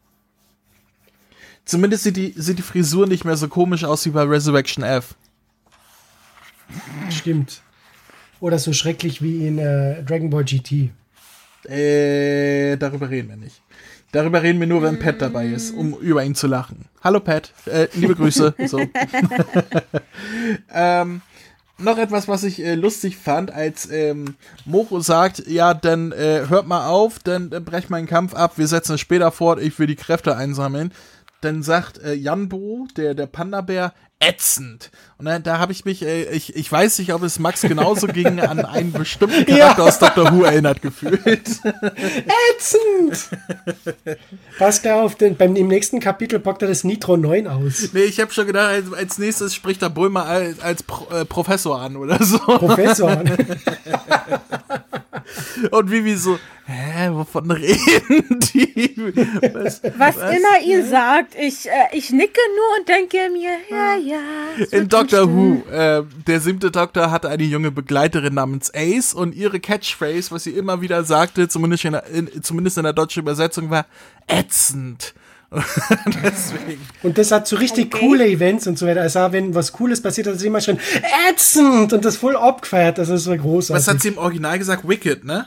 Zumindest sieht die, sieht die Frisur nicht mehr so komisch aus wie bei Resurrection F. Stimmt. Oder so schrecklich wie in äh, Dragon Ball GT. Äh, darüber reden wir nicht. Darüber reden wir nur, wenn Pat dabei ist, um über ihn zu lachen. Hallo Pat, äh, liebe Grüße. ähm, noch etwas, was ich äh, lustig fand, als ähm, Moro sagt, ja, dann äh, hört mal auf, dann äh, brech meinen Kampf ab, wir setzen es später fort, ich will die Kräfte einsammeln. Dann sagt äh, Janbo, der, der Panda-Bär, ätzend. Und dann, da habe ich mich, äh, ich, ich weiß nicht, ob es Max genauso ging, an einen bestimmten Charakter aus Doctor Who erinnert gefühlt. Ätzend! Pass auf, denn beim, im nächsten Kapitel packt er das Nitro 9 aus. Nee, ich habe schon gedacht, als, als nächstes spricht der Bulma als, als Pro, äh, Professor an oder so. Professor. Und Vivi so, hä, wovon reden die? Was, Was, immer ihr sagt, ich, äh, ich nicke nur und denke mir, ja, ja. Es In Doctor Who, äh, der siebte Doktor hatte eine junge Begleiterin namens Ace und ihre Catchphrase, was sie immer wieder sagte, zumindest in der, in, zumindest in der deutschen Übersetzung, war ätzend. Deswegen. Und das hat so richtig Okay. coole Events und so weiter. Also wenn was Cooles passiert, hat sie immer schon ätzend und das voll abgefeiert. Das ist so großartig. Was hat sie im Original gesagt? Wicked, ne?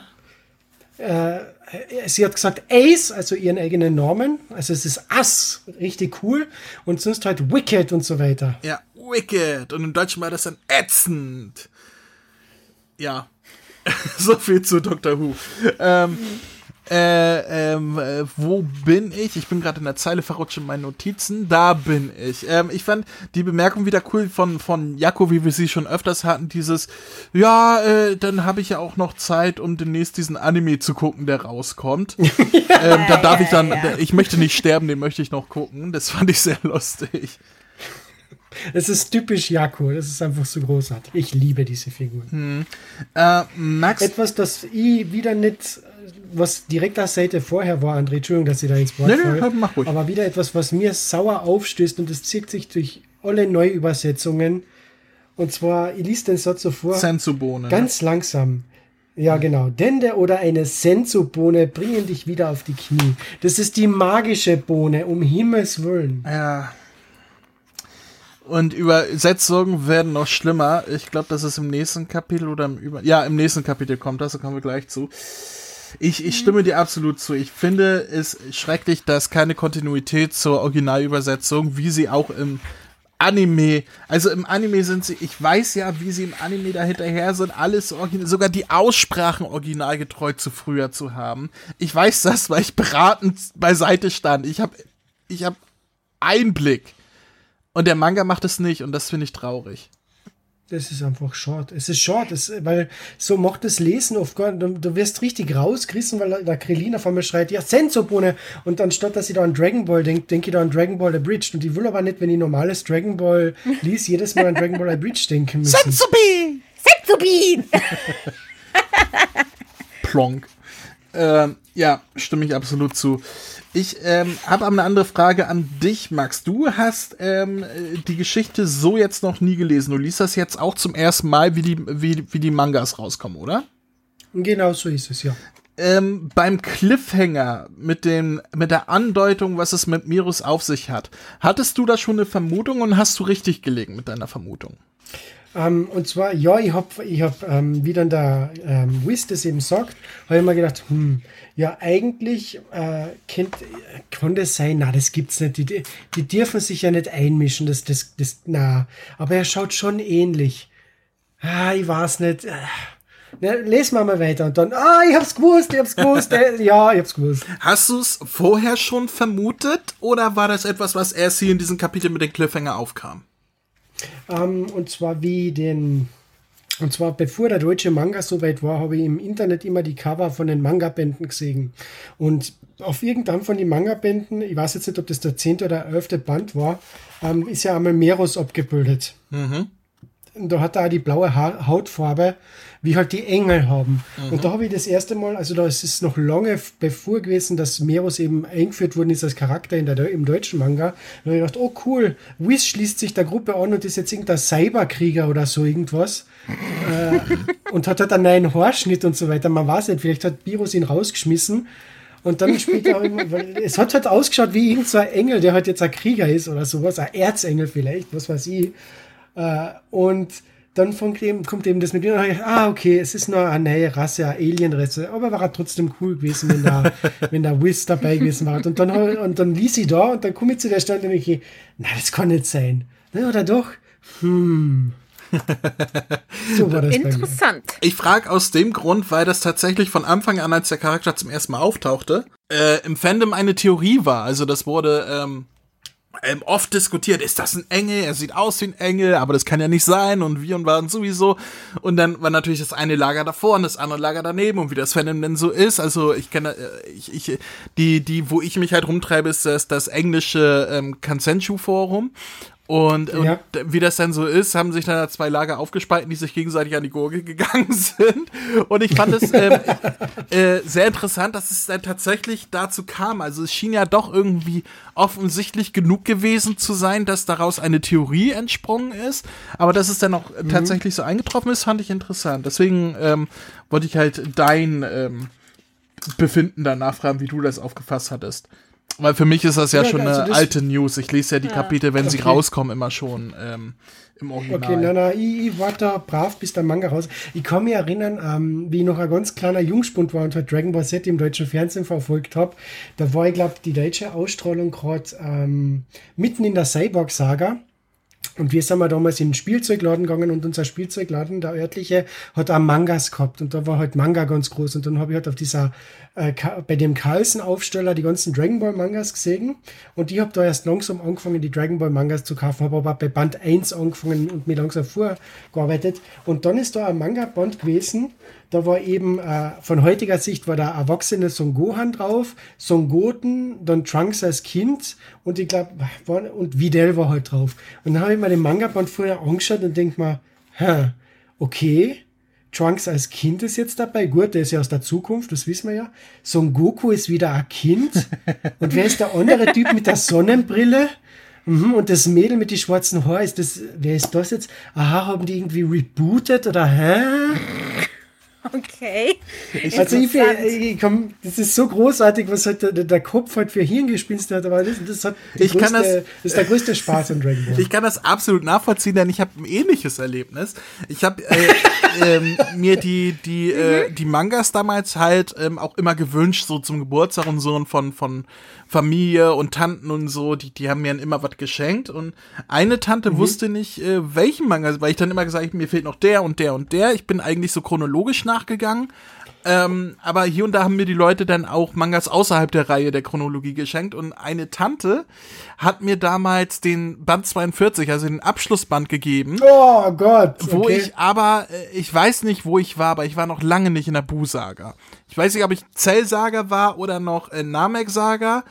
Sie hat gesagt Ace, also ihren eigenen Namen. Also es ist Ass, richtig cool. Und sonst halt Wicked und so weiter. Ja, Wicked. Und im Deutschen war das dann ätzend. Ja. so viel zu Doctor Who. Ähm, äh, ähm, äh, wo bin ich? Ich bin gerade in der Zeile verrutscht in meinen Notizen. Da bin ich. Ähm, ich fand die Bemerkung wieder cool von, von Jakko, wie wir sie schon öfters hatten. Dieses, ja, äh, dann habe ich ja auch noch Zeit, um demnächst diesen Anime zu gucken, der rauskommt. ähm, da darf ich dann, ich möchte nicht sterben, den möchte ich noch gucken. Das fand ich sehr lustig. Es ist typisch Jakko. Das ist einfach so großartig. Ich liebe diese Figuren. Äh, Max, Etwas, das ich wieder nicht, was direkt als Seite vorher war, André, Entschuldigung, dass ich da ins Wort Nee, nee, mach ruhig. aber wieder etwas, was mir sauer aufstößt und das zieht sich durch alle Neuübersetzungen. Und zwar, ich liest den Satz so vor. Sensu-Bohne. Ganz langsam. Ja, genau. Dende oder eine Sensu-Bohne bringen dich wieder auf die Knie. Das ist die magische Bohne, um Himmels Willen. Ja. Und Übersetzungen werden noch schlimmer. Ich glaube, das ist im nächsten Kapitel oder im Über ja, im nächsten Kapitel kommt das, da kommen wir gleich zu. Ich, ich stimme dir absolut zu. Ich finde es schrecklich, dass keine Kontinuität zur Originalübersetzung, wie sie auch im Anime, also im Anime sind sie, ich weiß ja, wie sie im Anime da hinterher sind, alles original, sogar die Aussprachen originalgetreu zu früher zu haben. Ich weiß das, weil ich beratend beiseite stand. Ich habe ich hab Einblick. Und der Manga macht es nicht und das finde ich traurig. Das ist einfach short. Es ist short, es, weil so macht das Lesen oft gar du, du wirst richtig rausgerissen, weil der Krillin auf einmal schreit, ja, Sensobohne. Und anstatt, dass ich da an Dragon Ball denke, denke ich da an Dragon Ball Abridged. Und ich will aber nicht, wenn ich normales Dragon Ball lies, jedes Mal an Dragon Ball Abridged denken müssen. Sensobi! Sensobi! Plonk. Ähm, ja, stimme ich absolut zu. Ich ähm, habe eine andere Frage an dich, Max. Du hast ähm, die Geschichte so jetzt noch nie gelesen. Du liest das jetzt auch zum ersten Mal, wie die, wie, wie die Mangas rauskommen, oder? Genau so ist es, ja. Ähm, beim Cliffhanger mit, dem, mit der Andeutung, was es mit Mirus auf sich hat, hattest du da schon eine Vermutung und hast du richtig gelegen mit deiner Vermutung? Ähm, und zwar, ja, ich habe, ich hab, ähm, wie dann der ähm, Wiz das eben sagt, habe ich mir gedacht, hm, ja, eigentlich äh, könnt, kann das sein, na, das gibt's nicht. Die, die dürfen sich ja nicht einmischen, das, das, das, na. Aber er schaut schon ähnlich. Ah, ich weiß nicht. Na, lesen wir mal weiter und dann, ah, ich hab's gewusst, ich hab's gewusst, äh, ja, ich hab's gewusst. Hast du es vorher schon vermutet oder war das etwas, was erst hier in diesem Kapitel mit dem Cliffhanger aufkam? Ähm, und zwar wie den, und zwar bevor der deutsche Manga so weit war, habe ich im Internet immer die Cover von den Manga-Bänden gesehen. Und auf irgendeinem von den Manga-Bänden, ich weiß jetzt nicht, ob das der zehnte oder elfte Band war, ähm, ist ja einmal Meros abgebildet. Mhm. Und da hat er auch die blaue ha Hautfarbe, wie halt die Engel haben. Mhm. Und da habe ich das erste Mal, also da ist es noch lange bevor gewesen, dass Meros eben eingeführt worden ist als Charakter in der, im deutschen Manga. Da habe ich gedacht, oh cool, Whis schließt sich der Gruppe an und ist jetzt irgendein Cyberkrieger oder so irgendwas. äh, und hat halt einen neuen Haarschnitt und so weiter. Man weiß nicht, vielleicht hat Virus ihn rausgeschmissen. Und dann später, weil es hat halt ausgeschaut wie irgendein so Engel, der halt jetzt ein Krieger ist oder sowas, ein Erzengel vielleicht, was weiß ich. Äh, und dann von dem, kommt eben das mit mir, ah, okay, es ist nur eine neue Rasse, eine Alien-Rasse, aber war trotzdem cool gewesen, wenn da, wenn da Wiz dabei gewesen war. Und dann, und dann ließ ich da und dann komme ich zu der Stelle und ich, na, das kann nicht sein. Oder doch? Hm. So war das Interessant. Ich frage aus dem Grund, weil das tatsächlich von Anfang an, als der Charakter zum ersten Mal auftauchte, äh, im Fandom eine Theorie war. Also das wurde ähm, ähm, oft diskutiert, ist das ein Engel? Er sieht aus wie ein Engel, aber das kann ja nicht sein und wie und waren sowieso. Und dann war natürlich das eine Lager davor und das andere Lager daneben und wie das Fandom denn so ist. Also ich kenne, äh, ich, ich, die, die, wo ich mich halt rumtreibe, ist das, das englische ähm, Consensu Forum. Und, ja. und, wie das dann so ist, haben sich dann zwei Lager aufgespalten, die sich gegenseitig an die Gurgel gegangen sind. Und ich fand es ähm, äh, sehr interessant, dass es dann tatsächlich dazu kam. Also es schien ja doch irgendwie offensichtlich genug gewesen zu sein, dass daraus eine Theorie entsprungen ist. Aber dass es dann auch mhm. tatsächlich so eingetroffen ist, fand ich interessant. Deswegen ähm, wollte ich halt dein ähm, Befinden danach fragen, wie du das aufgefasst hattest. Weil für mich ist das ja, ja schon also eine alte News. Ich lese ja die ja. Kapitel, wenn okay. sie rauskommen, immer schon ähm, im Original. Okay, na, na, ich, ich warte brav, bis der Manga raus. Ich kann mich erinnern, ähm, wie ich noch ein ganz kleiner Jungspund war und halt Dragon Ball Z im deutschen Fernsehen verfolgt habe. Da war, ich glaube, die deutsche Ausstrahlung gerade ähm, mitten in der Cyborg-Saga. Und wir sind mal damals in den Spielzeugladen gegangen und unser Spielzeugladen, der örtliche, hat auch Mangas gehabt. Und da war halt Manga ganz groß. Und dann habe ich halt auf dieser, äh, bei dem Carlsen-Aufsteller die ganzen Dragon Ball Mangas gesehen. Und ich habe da erst langsam angefangen, die Dragon Ball Mangas zu kaufen, habe aber bei Band 1 angefangen und mir langsam vorgearbeitet. Und dann ist da ein Manga-Band gewesen, da war eben äh, von heutiger Sicht war da erwachsene Son Gohan drauf, Son Goten, dann Trunks als Kind und ich glaube, und Videl war halt drauf. Und dann habe ich mir den Manga-Band vorher angeschaut und denke mal, hä, okay, Trunks als Kind ist jetzt dabei. Gut, der ist ja aus der Zukunft, das wissen wir ja. Son Goku ist wieder ein Kind. Und wer ist der andere Typ mit der Sonnenbrille? Mhm, und das Mädel mit den schwarzen Haaren, ist das, wer ist das jetzt? Aha, haben die irgendwie rebootet oder hä? Okay. Ich also ich, ich komm, das ist so großartig, was halt der, der Kopf halt für Hirngespinste hat, aber das, das, hat ich größte, kann das, das ist der größte Spaß an Dragon Ball. Ich kann das absolut nachvollziehen, denn ich habe ein ähnliches Erlebnis. Ich habe äh, ähm, mir die die äh, die Mangas damals halt ähm, auch immer gewünscht, so zum Geburtstag und so von von Familie und Tanten und so, die, die haben mir dann immer was geschenkt. Und eine Tante mhm. wusste nicht, äh, welchen Manga, weil ich dann immer gesagt, mir fehlt noch der und der und der. Ich bin eigentlich so chronologisch nachgegangen. Ähm, aber hier und da haben mir die Leute dann auch Mangas außerhalb der Reihe der Chronologie geschenkt. Und eine Tante hat mir damals den Band 42, also den Abschlussband gegeben. Oh Gott. Okay. Wo ich aber, äh, ich weiß nicht, wo ich war, aber ich war noch lange nicht in der Bu-Saga. Ich weiß nicht, ob ich Zell-Saga war oder noch äh, Namek-Saga,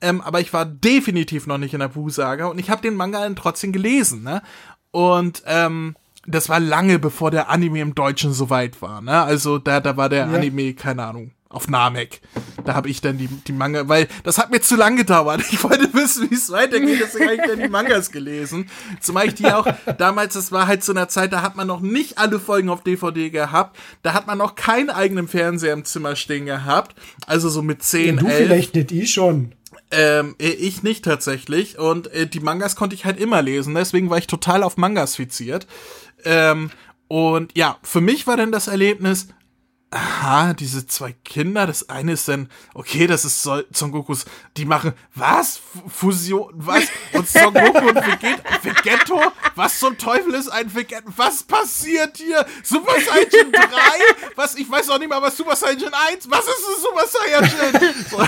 ähm, aber ich war definitiv noch nicht in der Bu-Saga und ich habe den Manga dann trotzdem gelesen, ne? Und ähm, das war lange bevor der Anime im Deutschen soweit war, ne? Also da, da war der ja. Anime, keine Ahnung, auf Namek. Da habe ich dann die, die Manga, weil das hat mir zu lang gedauert. Ich wollte wissen, wie es weitergeht, deswegen habe ich dann die Mangas gelesen. Zumal ich die auch, damals, das war halt zu einer Zeit, da hat man noch nicht alle Folgen auf DVD gehabt. Da hat man noch keinen eigenen Fernseher im Zimmer stehen gehabt. Also so mit 10, ja, Du 11. vielleicht nicht, ich schon. Ähm, ich nicht tatsächlich. Und äh, die Mangas konnte ich halt immer lesen. Deswegen war ich total auf Mangas fiziert. Ähm, und ja, für mich war dann das Erlebnis, aha, diese zwei Kinder, das eine ist dann, okay, das ist Son Gokus, die machen, was? Fusion, was? Und Son Goku und Vegetto? Was zum Teufel ist ein Vegetto? Was passiert hier? Super Saiyan 3? Was? Ich weiß auch nicht mal, was Super Saiyan 1? Was ist ein Super Saiyan? So.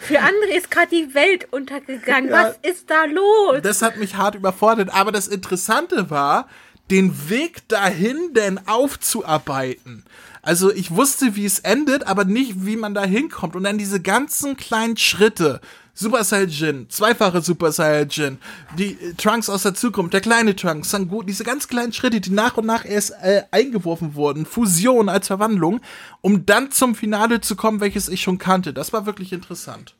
Für andere ist gerade die Welt untergegangen. Ja, was ist da los? Das hat mich hart überfordert. Aber das Interessante war, den Weg dahin denn aufzuarbeiten. Also ich wusste, wie es endet, aber nicht, wie man da hinkommt. Und dann diese ganzen kleinen Schritte. Super Saiyajin, zweifache Super Saiyajin, die Trunks aus der Zukunft, der kleine Trunks, Sango, diese ganz kleinen Schritte, die nach und nach erst äh, eingeworfen wurden, Fusion als Verwandlung, um dann zum Finale zu kommen, welches ich schon kannte. Das war wirklich interessant.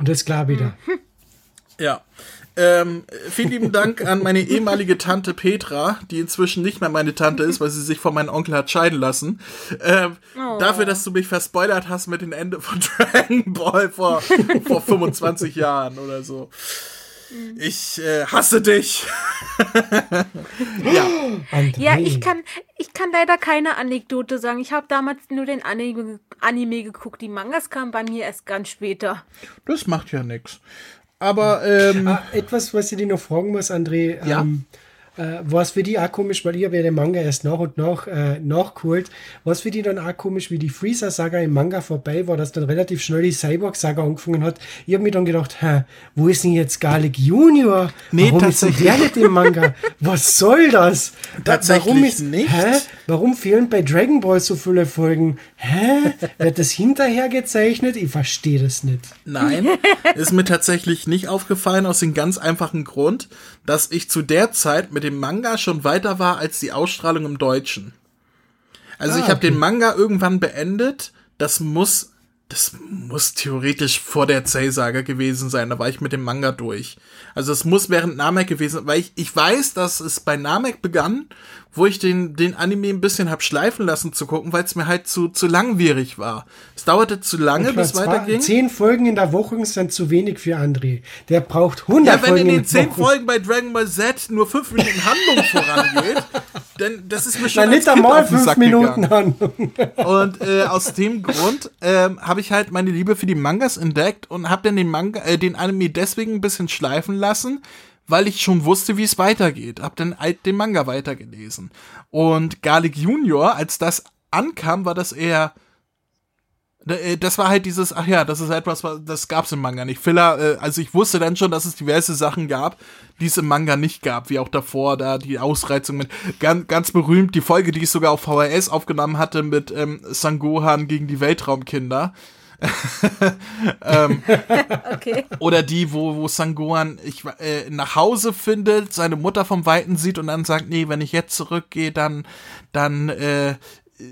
Und das ist klar wieder. Ja. Ähm, vielen lieben Dank an meine ehemalige Tante Petra, die inzwischen nicht mehr meine Tante ist, weil sie sich von meinem Onkel hat scheiden lassen. Ähm, oh. Dafür, dass du mich verspoilert hast mit dem Ende von Dragon Ball vor, vor 25 Jahren oder so. Ich äh, hasse dich. ja. ja, ich kann, ich kann leider keine Anekdote sagen. Ich habe damals nur den Anime, Anime geguckt. Die Mangas kamen bei mir erst ganz später. Das macht ja nichts. Aber ähm, ah, etwas, was ich dir noch fragen muss, André. Ja. Ähm, äh, was für die auch komisch, weil ich habe ja den Manga erst nach und nach äh, nachgeholt. Was für die dann auch komisch, wie die Freezer-Saga im Manga vorbei war, dass dann relativ schnell die Cyborg-Saga angefangen hat. Ich habe mir dann gedacht, hä, wo ist denn jetzt Garlic Junior? Nee, Warum tatsächlich. ist der nicht im Manga? Was soll das? Tatsächlich Warum ist, nicht. Hä? Warum fehlen bei Dragon Ball so viele Folgen? Hä? Wird das hinterher gezeichnet? Ich verstehe das nicht. Nein, ist mir tatsächlich nicht aufgefallen aus dem ganz einfachen Grund, dass ich zu der Zeit mit dem Manga schon weiter war als die Ausstrahlung im Deutschen. Also ah, ich habe okay. den Manga irgendwann beendet. Das muss, das muss theoretisch vor der Zell-Saga gewesen sein. Da war ich mit dem Manga durch. Also es muss während Namek gewesen, weil ich, ich weiß, dass es bei Namek begann wo ich den, den Anime ein bisschen hab schleifen lassen zu gucken, weil es mir halt zu, zu langwierig war. Es dauerte zu lange, bis weiterging. Zehn Folgen in der Woche sind zu wenig für André. Der braucht 100 Folgen. Ja, wenn Folgen in den zehn Folgen bei Dragon Ball Z nur fünf Minuten Handlung vorangeht, dann das ist mir schon Dann nicht einmal fünf Sack Minuten Handlung. Und äh, aus dem Grund ähm, habe ich halt meine Liebe für die Mangas entdeckt und habe dann den Manga, äh, den Anime deswegen ein bisschen schleifen lassen, weil ich schon wusste, wie es weitergeht. Hab dann halt den Manga weitergelesen. Und Garlic Junior, als das ankam, war das eher äh, das war halt dieses, ach ja, das ist etwas, das gab's im Manga nicht. Filler, äh, also ich wusste dann schon, dass es diverse Sachen gab, die es im Manga nicht gab, wie auch davor da die Ausreizung mit, ganz, ganz berühmt, die Folge, die ich sogar auf VHS aufgenommen hatte mit ähm, Sangohan gegen die Weltraumkinder. ähm, okay. Oder die, wo, wo Sangohan ich, äh, nach Hause findet, seine Mutter vom Weiten sieht und dann sagt, nee, wenn ich jetzt zurückgehe, dann, dann äh,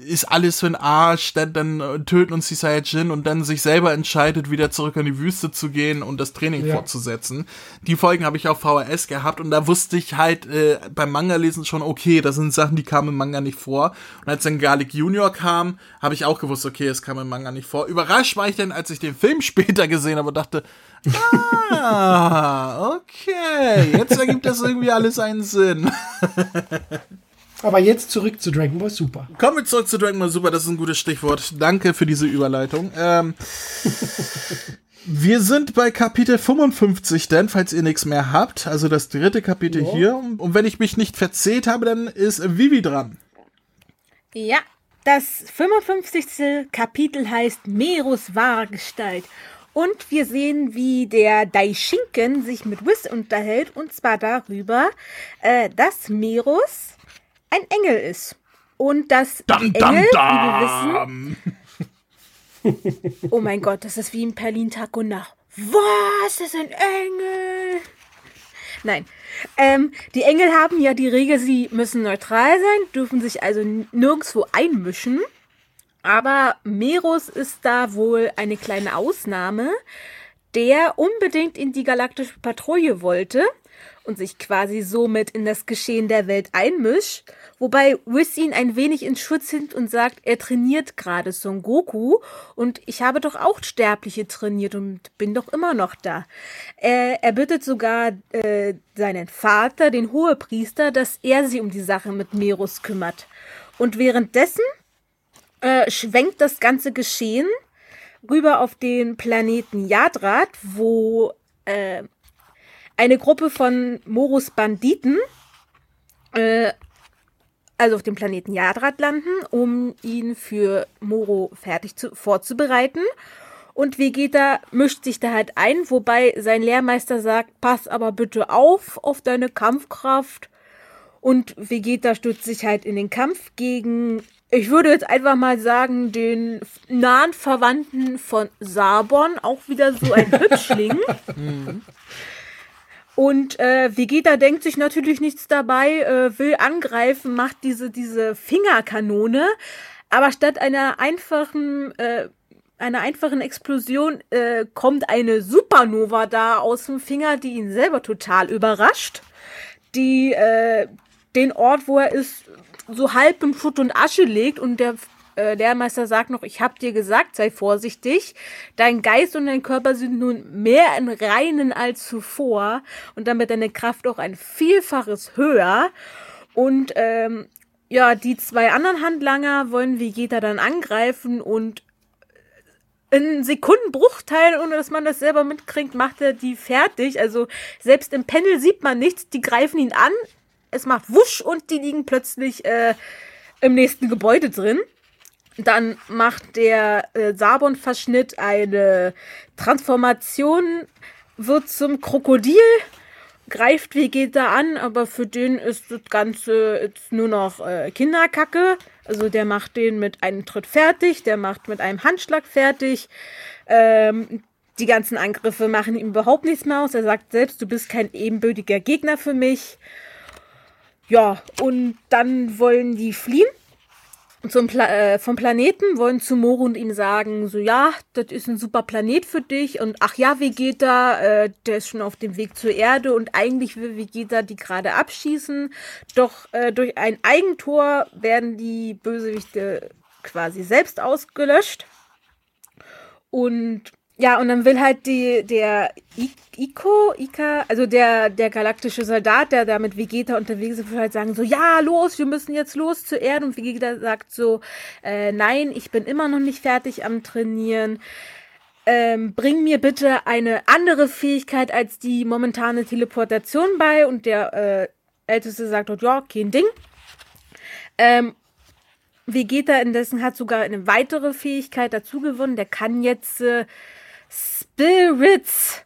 ist alles für ein Arsch, dann, dann äh, töten uns die Saiyajin und dann sich selber entscheidet, wieder zurück in die Wüste zu gehen und das Training ja. fortzusetzen. Die Folgen habe ich auf VHS gehabt und da wusste ich halt äh, beim Manga-Lesen schon, okay, das sind Sachen, die kamen im Manga nicht vor. Und als dann Garlic Junior kam, habe ich auch gewusst, okay, es kam im Manga nicht vor. Überrascht war ich dann, als ich den Film später gesehen habe und dachte, ah, okay, jetzt ergibt das irgendwie alles einen Sinn. Aber jetzt zurück zu Dragon Ball Super. Kommen wir zurück zu Dragon Ball Super, das ist ein gutes Stichwort. Danke für diese Überleitung. Ähm, wir sind bei Kapitel 55, denn falls ihr nichts mehr habt, also das dritte Kapitel oh. hier. Und wenn ich mich nicht verzählt habe, dann ist Vivi dran. Ja, das 55. Kapitel heißt Merus wahre Gestalt. Und wir sehen, wie der Daishinken sich mit Whis unterhält, und zwar darüber, äh, dass Merus ein Engel ist. Und dass dam, die Engel, dam, wie wir wissen. oh mein Gott, das ist wie ein Perlin Tag und Nacht. Was? Das ist ein Engel? Nein. Ähm, die Engel haben ja die Regel, sie müssen neutral sein, dürfen sich also nirgendwo einmischen. Aber Meros ist da wohl eine kleine Ausnahme, der unbedingt in die galaktische Patrouille wollte und sich quasi somit in das Geschehen der Welt einmischt, wobei Whis ihn ein wenig in Schutz nimmt und sagt, er trainiert gerade Son Goku und ich habe doch auch Sterbliche trainiert und bin doch immer noch da. Er, er bittet sogar äh, seinen Vater, den Hohepriester, dass er sich um die Sache mit Merus kümmert. Und währenddessen äh, schwenkt das ganze Geschehen rüber auf den Planeten Yadrat, wo äh, eine Gruppe von Morus Banditen, äh, also auf dem Planeten Yadrat landen, um ihn für Moro fertig zu, vorzubereiten. Und Vegeta mischt sich da halt ein, wobei sein Lehrmeister sagt, pass aber bitte auf auf deine Kampfkraft. Und Vegeta stützt sich halt in den Kampf gegen, ich würde jetzt einfach mal sagen, den nahen Verwandten von Sabon, auch wieder so ein Hübschling. Und äh, Vegeta denkt sich natürlich nichts dabei, äh, will angreifen, macht diese, diese Fingerkanone. Aber statt einer einfachen, äh, einer einfachen Explosion äh, kommt eine Supernova da aus dem Finger, die ihn selber total überrascht. Die äh, den Ort, wo er ist, so halb in Schutt und Asche legt und der äh, Lehrmeister sagt noch, ich hab dir gesagt, sei vorsichtig. Dein Geist und dein Körper sind nun mehr in Reinen als zuvor und damit deine Kraft auch ein Vielfaches höher. Und ähm, ja, die zwei anderen Handlanger wollen Vegeta dann angreifen und in Sekundenbruchteilen, ohne dass man das selber mitkriegt, macht er die fertig. Also selbst im Panel sieht man nichts, die greifen ihn an, es macht wusch und die liegen plötzlich äh, im nächsten Gebäude drin. Dann macht der äh, Sabon-Verschnitt eine Transformation, wird zum Krokodil, greift Vegeta an, aber für den ist das Ganze jetzt nur noch äh, Kinderkacke. Also der macht den mit einem Tritt fertig, der macht mit einem Handschlag fertig. Ähm, die ganzen Angriffe machen ihm überhaupt nichts mehr aus. Er sagt selbst, du bist kein ebenbürtiger Gegner für mich. Ja, und dann wollen die fliehen zum Pla äh, vom Planeten, wollen zu Moro und ihm sagen, so ja, das ist ein super Planet für dich. Und ach ja, Vegeta, äh, der ist schon auf dem Weg zur Erde. Und eigentlich will Vegeta die gerade abschießen, doch äh, durch ein Eigentor werden die Bösewichte quasi selbst ausgelöscht. Und ja, und dann will halt die, der I Iko, Ika, also der, der galaktische Soldat, der da mit Vegeta unterwegs ist, will halt sagen so, ja, los, wir müssen jetzt los zur Erde. Und Vegeta sagt so, äh, nein, ich bin immer noch nicht fertig am Trainieren. Ähm, bring mir bitte eine andere Fähigkeit als die momentane Teleportation bei. Und der äh, Älteste sagt dort, ja, kein Ding. Ähm, Vegeta indessen hat sogar eine weitere Fähigkeit dazu gewonnen. Der kann jetzt äh, Spirits,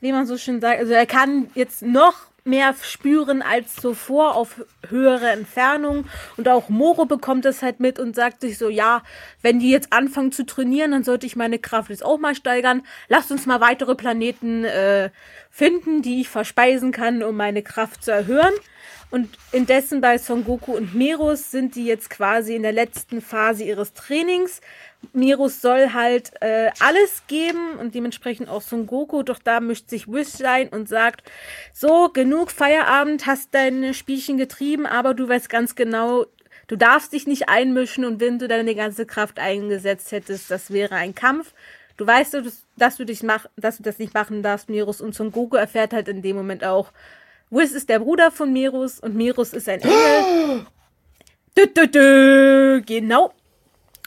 wie man so schön sagt. Also er kann jetzt noch mehr spüren als zuvor auf höhere Entfernung. Und auch Moro bekommt es halt mit und sagt sich so, ja, wenn die jetzt anfangen zu trainieren, dann sollte ich meine Kraft jetzt auch mal steigern. Lasst uns mal weitere Planeten äh, finden, die ich verspeisen kann, um meine Kraft zu erhöhen. Und indessen bei Son Goku und Merus sind die jetzt quasi in der letzten Phase ihres Trainings. Merus soll halt äh, alles geben und dementsprechend auch Son Goku. Doch da mischt sich Wish ein und sagt, so, genug Feierabend, hast deine Spielchen getrieben, aber du weißt ganz genau, du darfst dich nicht einmischen und wenn du deine ganze Kraft eingesetzt hättest, das wäre ein Kampf. Du weißt, dass du dich mach, dass du das nicht machen darfst, Merus. Und Son Goku erfährt halt in dem Moment auch, Whis ist der Bruder von Merus und Merus ist ein Engel. dö, dö, dö, genau.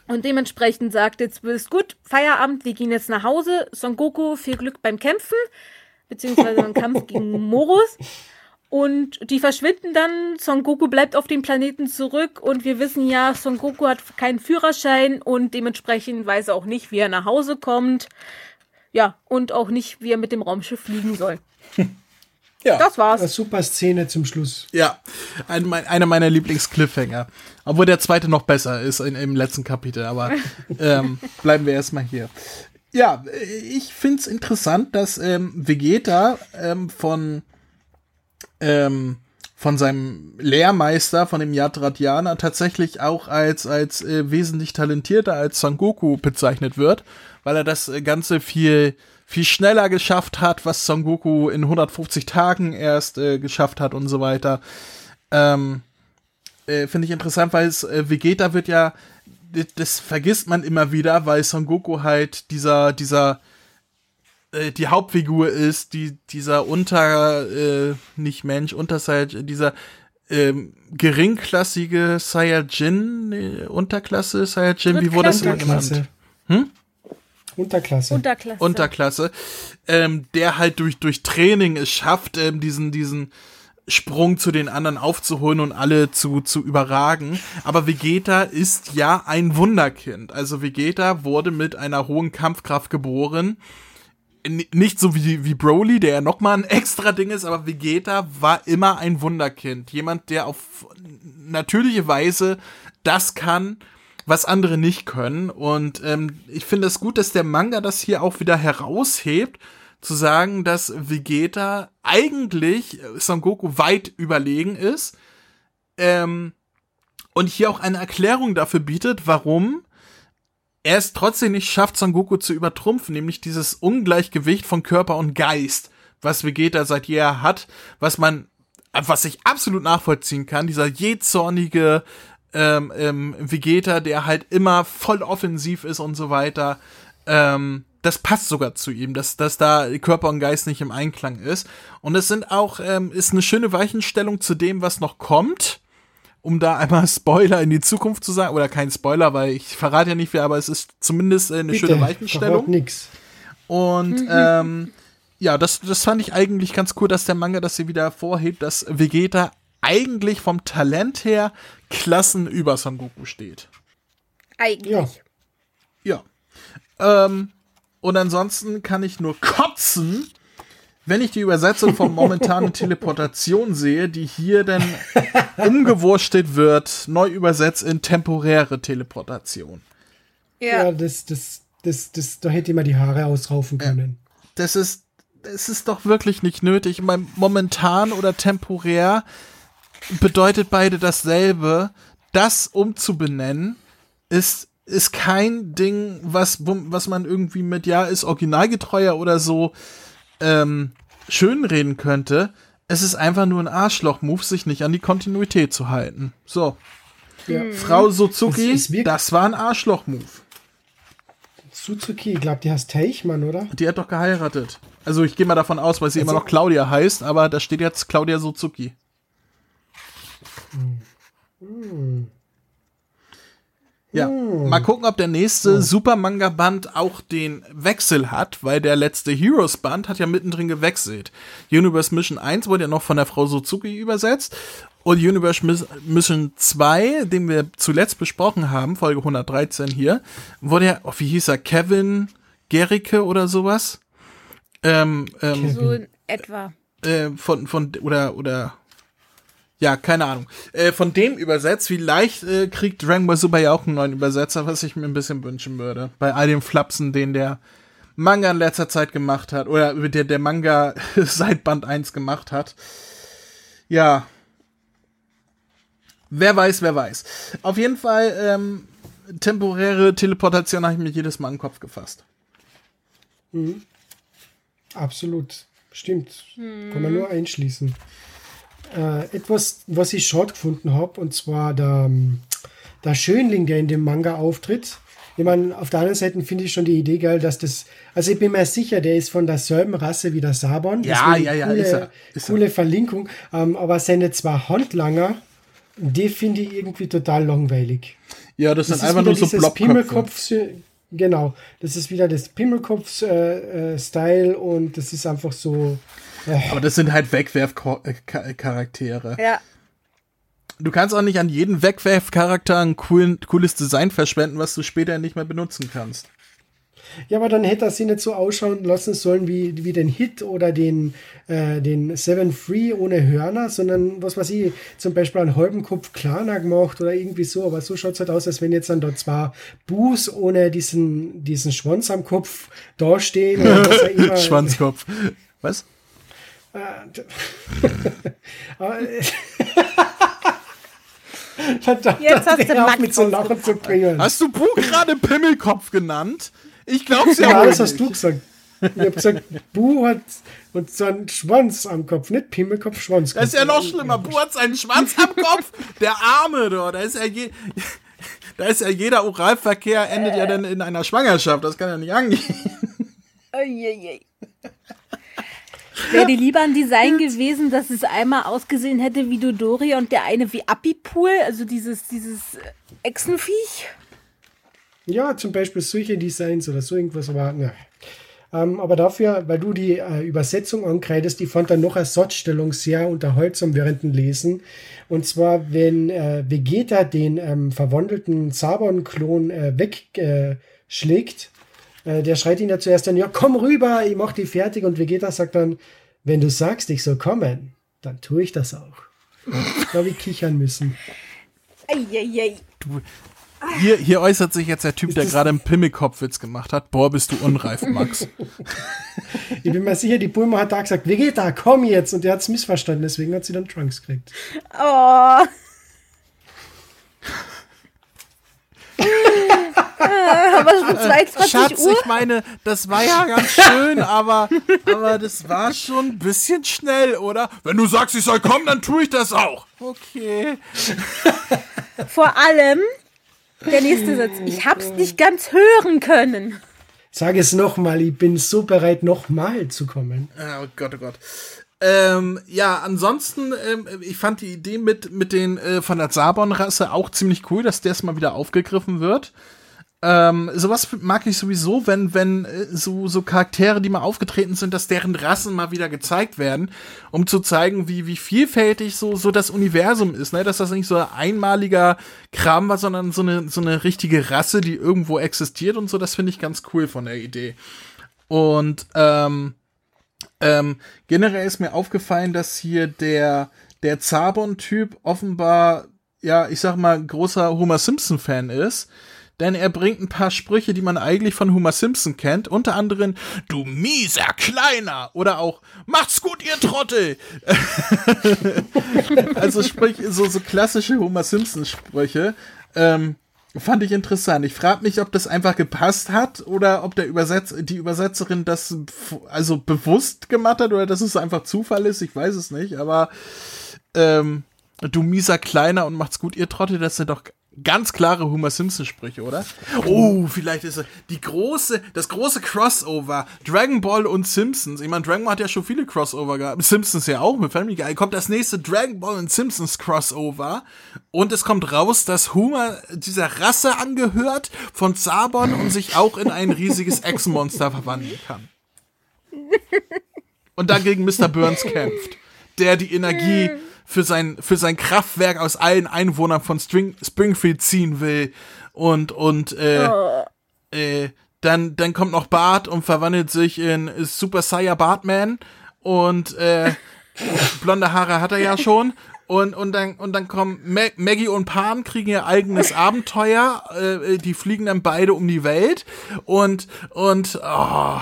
Und dementsprechend sagt jetzt Whis, gut, Feierabend, wir gehen jetzt nach Hause. Son Goku, viel Glück beim Kämpfen, beziehungsweise beim Kampf gegen Morus. Und die verschwinden dann. Son Goku bleibt auf dem Planeten zurück. Und wir wissen ja, Son Goku hat keinen Führerschein und dementsprechend weiß er auch nicht, wie er nach Hause kommt. Ja, und auch nicht, wie er mit dem Raumschiff fliegen soll. Ja. Das war's. Eine super Szene zum Schluss. Ja, ein, mein, einer meiner Lieblings-Cliffhanger. Obwohl der zweite noch besser ist in, im letzten Kapitel, aber ähm, bleiben wir erstmal hier. Ja, ich find's interessant, dass ähm, Vegeta ähm, von, ähm, von seinem Lehrmeister, von dem Yadratiana, tatsächlich auch als, als äh, wesentlich talentierter als Son Goku bezeichnet wird, weil er das Ganze viel viel schneller geschafft hat, was Son Goku in 150 Tagen erst äh, geschafft hat und so weiter. Ähm, äh, Finde ich interessant, weil es äh, Vegeta wird ja, das vergisst man immer wieder, weil Son Goku halt dieser, dieser, äh, die Hauptfigur ist, die, dieser unter, äh, nicht Mensch, unter dieser ähm, geringklassige Saiyajin, äh, Unterklasse Saiyajin, wie wurde das immer genannt? Hm? Unterklasse. Unterklasse. Unterklasse, ähm, der halt durch, durch Training es schafft, ähm, diesen, diesen Sprung zu den anderen aufzuholen und alle zu, zu überragen. Aber Vegeta ist ja ein Wunderkind. Also Vegeta wurde mit einer hohen Kampfkraft geboren. N nicht so wie, wie Broly, der ja nochmal ein extra Ding ist, aber Vegeta war immer ein Wunderkind. Jemand, der auf natürliche Weise das kann, was andere nicht können. Und ähm, ich finde es gut, dass der Manga das hier auch wieder heraushebt, zu sagen, dass Vegeta eigentlich Son Goku weit überlegen ist. Ähm, und hier auch eine Erklärung dafür bietet, warum er es trotzdem nicht schafft, Son Goku zu übertrumpfen, nämlich dieses Ungleichgewicht von Körper und Geist, was Vegeta seit jeher hat, was man, was ich absolut nachvollziehen kann, dieser jähzornige, ähm, ähm, Vegeta, der halt immer voll offensiv ist und so weiter. Ähm, das passt sogar zu ihm, dass, dass da Körper und Geist nicht im Einklang ist. Und es sind auch, ähm, ist eine schöne Weichenstellung zu dem, was noch kommt. Um da einmal Spoiler in die Zukunft zu sagen, oder kein Spoiler, weil ich verrate ja nicht viel, aber es ist zumindest äh, eine Bitte, schöne Weichenstellung. Nix. Und mhm. ähm, ja, das, das fand ich eigentlich ganz cool, dass der Manga das hier wieder vorhebt, dass Vegeta eigentlich vom Talent her Klassen über Son Goku steht. Eigentlich. Ja. ja. Ähm, und ansonsten kann ich nur kotzen, wenn ich die Übersetzung von momentanen Teleportation sehe, die hier dann umgewurstet wird, neu übersetzt in temporäre Teleportation. Ja, ja das, das, das, das, da hätte man die Haare ausraufen können. Das ist, das ist doch wirklich nicht nötig. Ich meine, momentan oder temporär bedeutet beide dasselbe. Das umzubenennen ist ist kein Ding, was was man irgendwie mit ja ist originalgetreuer oder so ähm, schönreden könnte. Es ist einfach nur ein Arschloch-Move, sich nicht an die Kontinuität zu halten. So. Ja. Frau Suzuki, das, das war ein Arschloch-Move. Suzuki, ich glaube, die heißt Teichmann, oder? Die hat doch geheiratet. Also ich gehe mal davon aus, weil sie also, immer noch Claudia heißt, aber da steht jetzt Claudia Suzuki. Ja, hm. mal gucken, ob der nächste oh. Super Manga Band auch den Wechsel hat, weil der letzte Heroes Band hat ja mittendrin gewechselt. Universe Mission 1 wurde ja noch von der Frau Suzuki übersetzt und Universe Mission 2, den wir zuletzt besprochen haben, Folge 113 hier, wurde ja, oh, wie hieß er, Kevin Gericke oder sowas? Ähm, ähm, so in etwa. Äh, von, von, oder, oder ja, keine Ahnung. Äh, von dem übersetzt, vielleicht äh, kriegt Dragon Ball Super ja auch einen neuen Übersetzer, was ich mir ein bisschen wünschen würde. Bei all den Flapsen, den der Manga in letzter Zeit gemacht hat, oder der der Manga seit Band 1 gemacht hat. Ja. Wer weiß, wer weiß. Auf jeden Fall, ähm, temporäre Teleportation habe ich mir jedes Mal in den Kopf gefasst. Mhm. Absolut. Stimmt. Kann man nur einschließen. Äh, etwas, was ich short gefunden habe, und zwar der, der Schönling, der in dem Manga auftritt. Ich meine, auf der anderen Seite finde ich schon die Idee geil, dass das, also ich bin mir sicher, der ist von derselben Rasse wie der Sabon. Ja, ja, ja, coole, ist er, ist coole Verlinkung. Ähm, aber seine zwei Handlanger, die finde ich irgendwie total langweilig. Ja, das, Das sind ist einfach nur so. Pimmelkopf, genau. Das ist wieder das Pimmelkopf-Style äh, Style und das ist einfach so. Aber das sind halt Wegwerfcharaktere. Ja. Du kannst auch nicht an jeden Wegwerfcharakter ein coolen, cooles Design verschwenden, was du später nicht mehr benutzen kannst. Ja, aber dann hätte er sie nicht so ausschauen lassen sollen wie, wie den Hit oder den, äh, den Seven Free ohne Hörner, sondern was weiß ich, zum Beispiel einen halben Kopf kleiner gemacht oder irgendwie so. Aber so schaut es halt aus, als wenn jetzt dann dort zwei Buß ohne diesen, diesen Schwanz am Kopf dastehen. oder was auch immer. Schwanzkopf. Was? Äh, Verdammt, Jetzt hast du auf, Max mit so Lachen zu bringen. Hast du Bu gerade Pimmelkopf genannt? Ich glaub's ja, Ja, das hast nicht. du gesagt. Ich hab gesagt, Bu hat und so einen Schwanz am Kopf, nicht Pimmelkopf, Schwanz. Das ist ja noch schlimmer. Bu hat seinen Schwanz am Kopf. Der Arme, da. Da ist ja je da ist ja jeder Oralverkehr endet ja dann in einer Schwangerschaft. Das kann ja nicht angehen. Uiuiui. Wäre dir lieber ein Design gewesen, dass es einmal ausgesehen hätte wie Dodori und der eine wie Apipool, also dieses, dieses Echsenviech? Ja, zum Beispiel solche Designs oder so irgendwas war. Ja. Ähm, aber dafür, weil du die äh, Übersetzung ankreidest, die fand dann noch als Satzstellung sehr unterhaltsam während dem Lesen. Und zwar, wenn äh, Vegeta den ähm, verwandelten Sabon-Klon äh, wegschlägt, äh, der schreit ihn ja zuerst dann, ja, komm rüber, ich mach die fertig. Und Vegeta sagt dann, wenn du sagst, ich soll kommen, dann tue ich das auch. Da habe ich kichern müssen. Eieiei. Hier, hier äußert sich jetzt der Typ, der das- gerade einen Pimmelkopfwitz gemacht hat. Boah, bist du unreif, Max. Ich bin mir sicher, die Bulma hat da gesagt, Vegeta, komm jetzt. Und der hat es missverstanden, deswegen hat sie dann Trunks gekriegt. Oh. Aber schon 22 Schatz, Uhr? ich meine, das war ja ganz schön, aber, aber das war schon ein bisschen schnell, oder? Wenn du sagst, ich soll kommen, dann tue ich das auch. Okay. Vor allem der nächste Satz. Ich hab's nicht ganz hören können. Sag es nochmal, ich bin so bereit, nochmal zu kommen. Ah, Oh Gott, oh Gott. Ähm, ja, ansonsten, ähm, ich fand die Idee mit, mit den äh, von der Sabon-Rasse auch ziemlich cool, dass das mal wieder aufgegriffen wird. Ähm, sowas mag ich sowieso, wenn, wenn äh, so, so Charaktere, die mal aufgetreten sind, dass deren Rassen mal wieder gezeigt werden, um zu zeigen, wie, wie vielfältig so, so das Universum ist, ne? Dass das nicht so ein einmaliger Kram war, sondern so eine, so eine richtige Rasse, die irgendwo existiert und so, das finde ich ganz cool von der Idee. Und, ähm, ähm, generell ist mir aufgefallen, dass hier der, der Zabon-Typ offenbar, ja, ich sag mal, großer Homer Simpson-Fan ist. Denn er bringt ein paar Sprüche, die man eigentlich von Homer Simpson kennt. Unter anderem, du mieser Kleiner. Oder auch, macht's gut, ihr Trottel. also sprich, so, so klassische Homer Simpson-Sprüche. Ähm, Fand ich interessant. Ich frage mich, ob das einfach gepasst hat oder ob der Übersetz die Übersetzerin das also bewusst gemacht hat oder dass es einfach Zufall ist. Ich weiß es nicht, aber ähm, du mieser Kleiner und macht's gut, ihr Trottel, das sind doch ganz klare Homer Simpson Sprüche, oder? Oh, vielleicht ist die große, das große Crossover Dragon Ball und Simpsons. Ich meine, Dragon Ball hat ja schon viele Crossover gehabt, Simpsons ja auch mit Family Guy. Kommt das nächste Dragon Ball und Simpsons Crossover und es kommt raus, dass Homer dieser Rasse angehört von Zabon und sich auch in ein riesiges Echsenmonster verwandeln kann. Und dagegen Mr. Burns kämpft, der die Energie für sein, für sein Kraftwerk aus allen Einwohnern von String, Springfield ziehen will. Und, und, äh, äh, dann, dann kommt noch Bart und verwandelt sich in Super Saiyan Bartman. Und, äh, blonde Haare hat er ja schon. Und, und dann, und dann kommen Ma Maggie und Pan kriegen ihr eigenes Abenteuer. Äh, die fliegen dann beide um die Welt. Und, und, oh,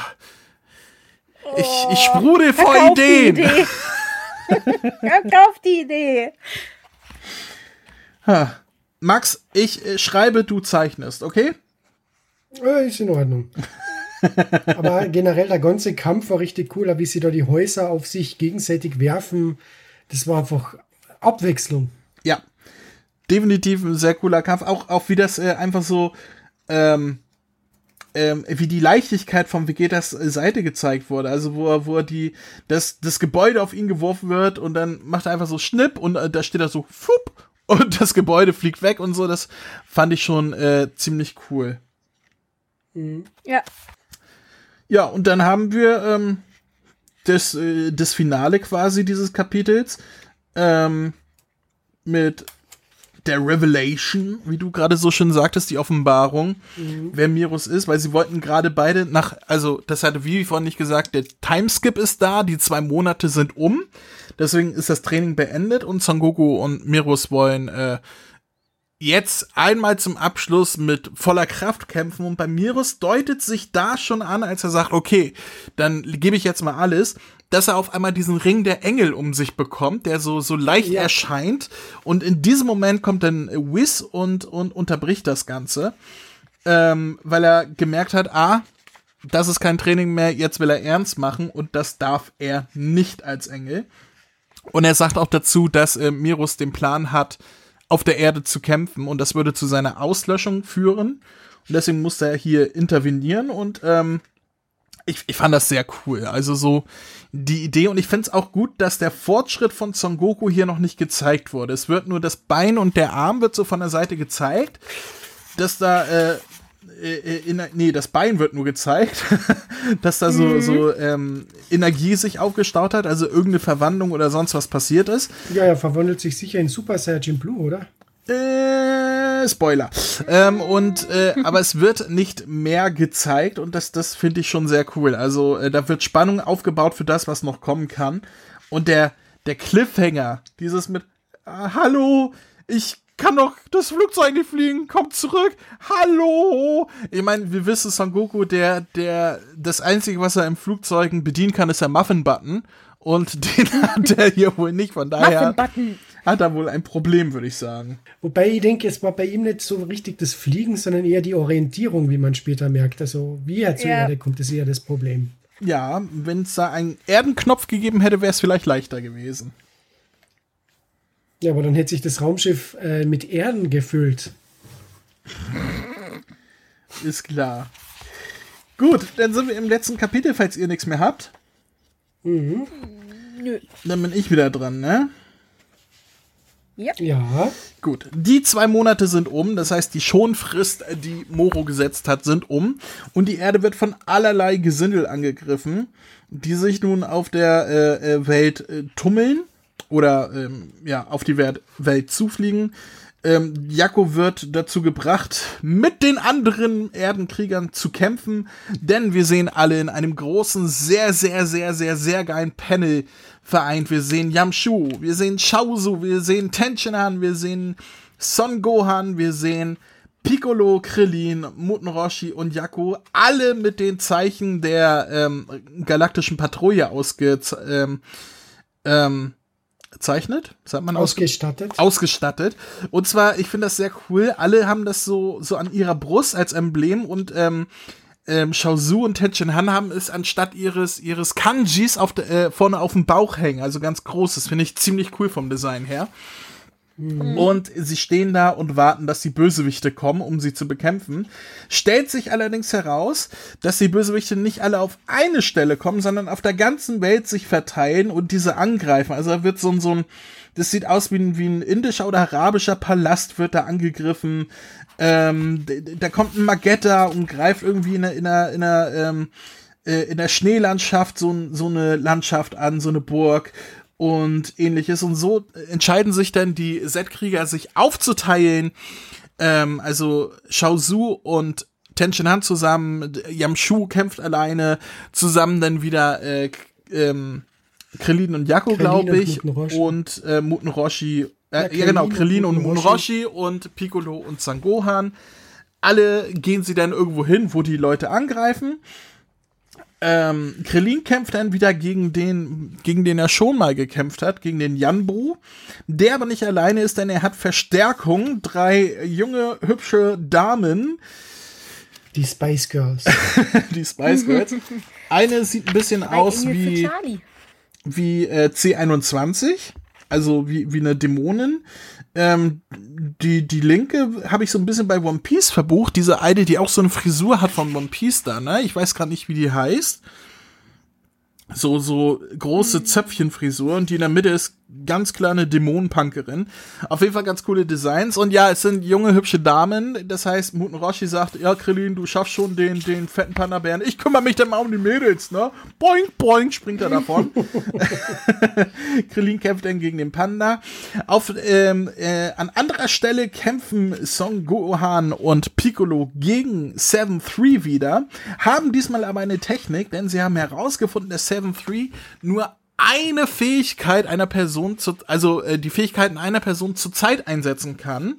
ich, ich sprudel vor Verkauf Ideen. Verkauf die Idee. Ha. Max, ich äh, schreibe, du zeichnest, okay? Äh, ist in Ordnung. Aber generell der ganze Kampf war richtig cool, wie sie da die Häuser auf sich gegenseitig werfen. Das war einfach Abwechslung. Ja, definitiv ein sehr cooler Kampf. Auch, auch wie das äh, einfach so, ähm, ähm, wie die Leichtigkeit von Vegetas Seite gezeigt wurde. Also wo er, wo er die, das, das Gebäude auf ihn geworfen wird und dann macht er einfach so Schnipp und äh, da steht er so, fupp, und das Gebäude fliegt weg und so. Das fand ich schon äh, ziemlich cool. Mhm. Ja. Ja, und dann haben wir ähm, das, äh, das Finale quasi dieses Kapitels ähm, mit der Revelation, wie du gerade so schön sagtest, die Offenbarung, mhm. wer Mirus ist, weil sie wollten gerade beide nach, also das hatte wie vorhin nicht gesagt, der Timeskip ist da, die zwei Monate sind um, deswegen ist das Training beendet und Son Goku und Mirus wollen äh, jetzt einmal zum Abschluss mit voller Kraft kämpfen. Und bei Mirus deutet sich da schon an, als er sagt, okay, dann gebe ich jetzt mal alles, dass er auf einmal diesen Ring der Engel um sich bekommt, der so, so leicht ja. erscheint und in diesem Moment kommt dann Whis und, und unterbricht das Ganze, ähm, weil er gemerkt hat, ah, das ist kein Training mehr, jetzt will er ernst machen und das darf er nicht als Engel. Und er sagt auch dazu, dass äh, Mirus den Plan hat, auf der Erde zu kämpfen und das würde zu seiner Auslöschung führen. Und deswegen musste er hier intervenieren und ähm, ich, ich fand das sehr cool. Also so die Idee und ich finde es auch gut, dass der Fortschritt von Son Goku hier noch nicht gezeigt wurde. Es wird nur das Bein und der Arm wird so von der Seite gezeigt, dass da äh, äh, in, nee, das Bein wird nur gezeigt, dass da so, mhm. so ähm, Energie sich aufgestaut hat, also irgendeine Verwandlung oder sonst was passiert ist. Ja, er verwandelt sich sicher in Super Saiyan Blue, oder? Äh, Spoiler. Ähm, und äh, aber es wird nicht mehr gezeigt und das, das finde ich schon sehr cool. Also äh, da wird Spannung aufgebaut für das, was noch kommen kann. Und der, der Cliffhanger, dieses mit ah, Hallo, ich kann doch das Flugzeug nicht fliegen, kommt zurück, hallo. Ich meine, wir wissen, Son Goku, der, der, das Einzige, was er im Flugzeugen bedienen kann, ist der Muffin-Button. Und den hat er hier wohl nicht, von daher hat er wohl ein Problem, würde ich sagen. Wobei ich denke, es war bei ihm nicht so richtig das Fliegen, sondern eher die Orientierung, wie man später merkt. Also, wie er zur ja. Erde kommt, ist eher das Problem. Ja, wenn es da einen Erdenknopf gegeben hätte, wäre es vielleicht leichter gewesen. Ja, aber dann hätte sich das Raumschiff äh, mit Erden gefüllt. Ist klar. Gut, dann sind wir im letzten Kapitel, falls ihr nichts mehr habt. Mhm. Nö. Dann bin ich wieder dran, ne? Ja. ja. Gut. Die zwei Monate sind um, das heißt, die Schonfrist, die Moro gesetzt hat, sind um. Und die Erde wird von allerlei Gesindel angegriffen, die sich nun auf der äh, äh Welt äh, tummeln oder ähm, ja, auf die Welt zufliegen. Ähm, Jakko wird dazu gebracht, mit den anderen Erdenkriegern zu kämpfen, denn wir sehen alle in einem großen, sehr, sehr, sehr, sehr, sehr geilen Panel vereint. Wir sehen Yamshu, wir sehen Shaozu, wir sehen Tenshinhan, wir sehen Son Gohan, wir sehen Piccolo, Krillin, Muten Roshi und Jakko, alle mit den Zeichen der ähm, galaktischen Patrouille ausge ähm, ähm, ausgezeichnet, sagt man ausgestattet. Ausge ausgestattet. Und zwar, ich finde das sehr cool. Alle haben das so so an ihrer Brust als Emblem und ähm, ähm, Shaozu und Tenshin Han haben es anstatt ihres ihres Kanjis auf de, äh, vorne auf dem Bauch hängen, also ganz groß. Das finde ich ziemlich cool vom Design her. Mhm. Und sie stehen da und warten, dass die Bösewichte kommen, um sie zu bekämpfen. Stellt sich allerdings heraus, dass die Bösewichte nicht alle auf eine Stelle kommen, sondern auf der ganzen Welt sich verteilen und diese angreifen. Also da wird so ein, so ein das sieht aus wie ein, wie ein indischer oder arabischer Palast wird da angegriffen. Ähm, da kommt ein Magetta und greift irgendwie in einer, in einer, in einer, ähm, äh, in der Schneelandschaft so, so eine Landschaft an, so eine Burg und ähnliches. Und so entscheiden sich dann die Z-Krieger, sich aufzuteilen. Ähm, also Shaozu und Tenshin Han zusammen, Yamshu kämpft alleine, zusammen dann wieder äh, ähm, Krillin und Yakko, glaube ich, und, und äh, Muten Roshi. Äh, ja, ja, genau, Krillin und Muten Roshi und Piccolo und Sangohan. Alle gehen sie dann irgendwo hin, wo die Leute angreifen. Ähm, Krillin kämpft dann wieder gegen den, gegen den er schon mal gekämpft hat, gegen den Janbru. Der aber nicht alleine ist, denn er hat Verstärkung. Drei junge, hübsche Damen. Die Spice Girls. die Spice Girls. Eine sieht ein bisschen aus wie, wie äh, C21, also wie, wie eine Dämonin. Ähm, die, die linke habe ich so ein bisschen bei One Piece verbucht. Diese eine, die auch so eine Frisur hat von One Piece da, ne? Ich weiß gerade nicht, wie die heißt. So, so große Zöpfchenfrisur und die in der Mitte ist ganz kleine Dämonenpunkerin. Auf jeden Fall ganz coole Designs. Und ja, es sind junge, hübsche Damen. Das heißt, Muten Roshi sagt, ja, Krillin, du schaffst schon den, den fetten Panda-Bären. Ich kümmere mich dann mal um die Mädels, ne? Boing, boing, springt er davon. Krillin kämpft dann gegen den Panda. Auf, ähm, äh, an anderer Stelle kämpfen Son Gohan und Piccolo gegen 7-3 wieder. Haben diesmal aber eine Technik, denn sie haben herausgefunden, dass 7-3 nur eine Fähigkeit einer Person zu, also äh, die Fähigkeiten einer Person zur Zeit einsetzen kann.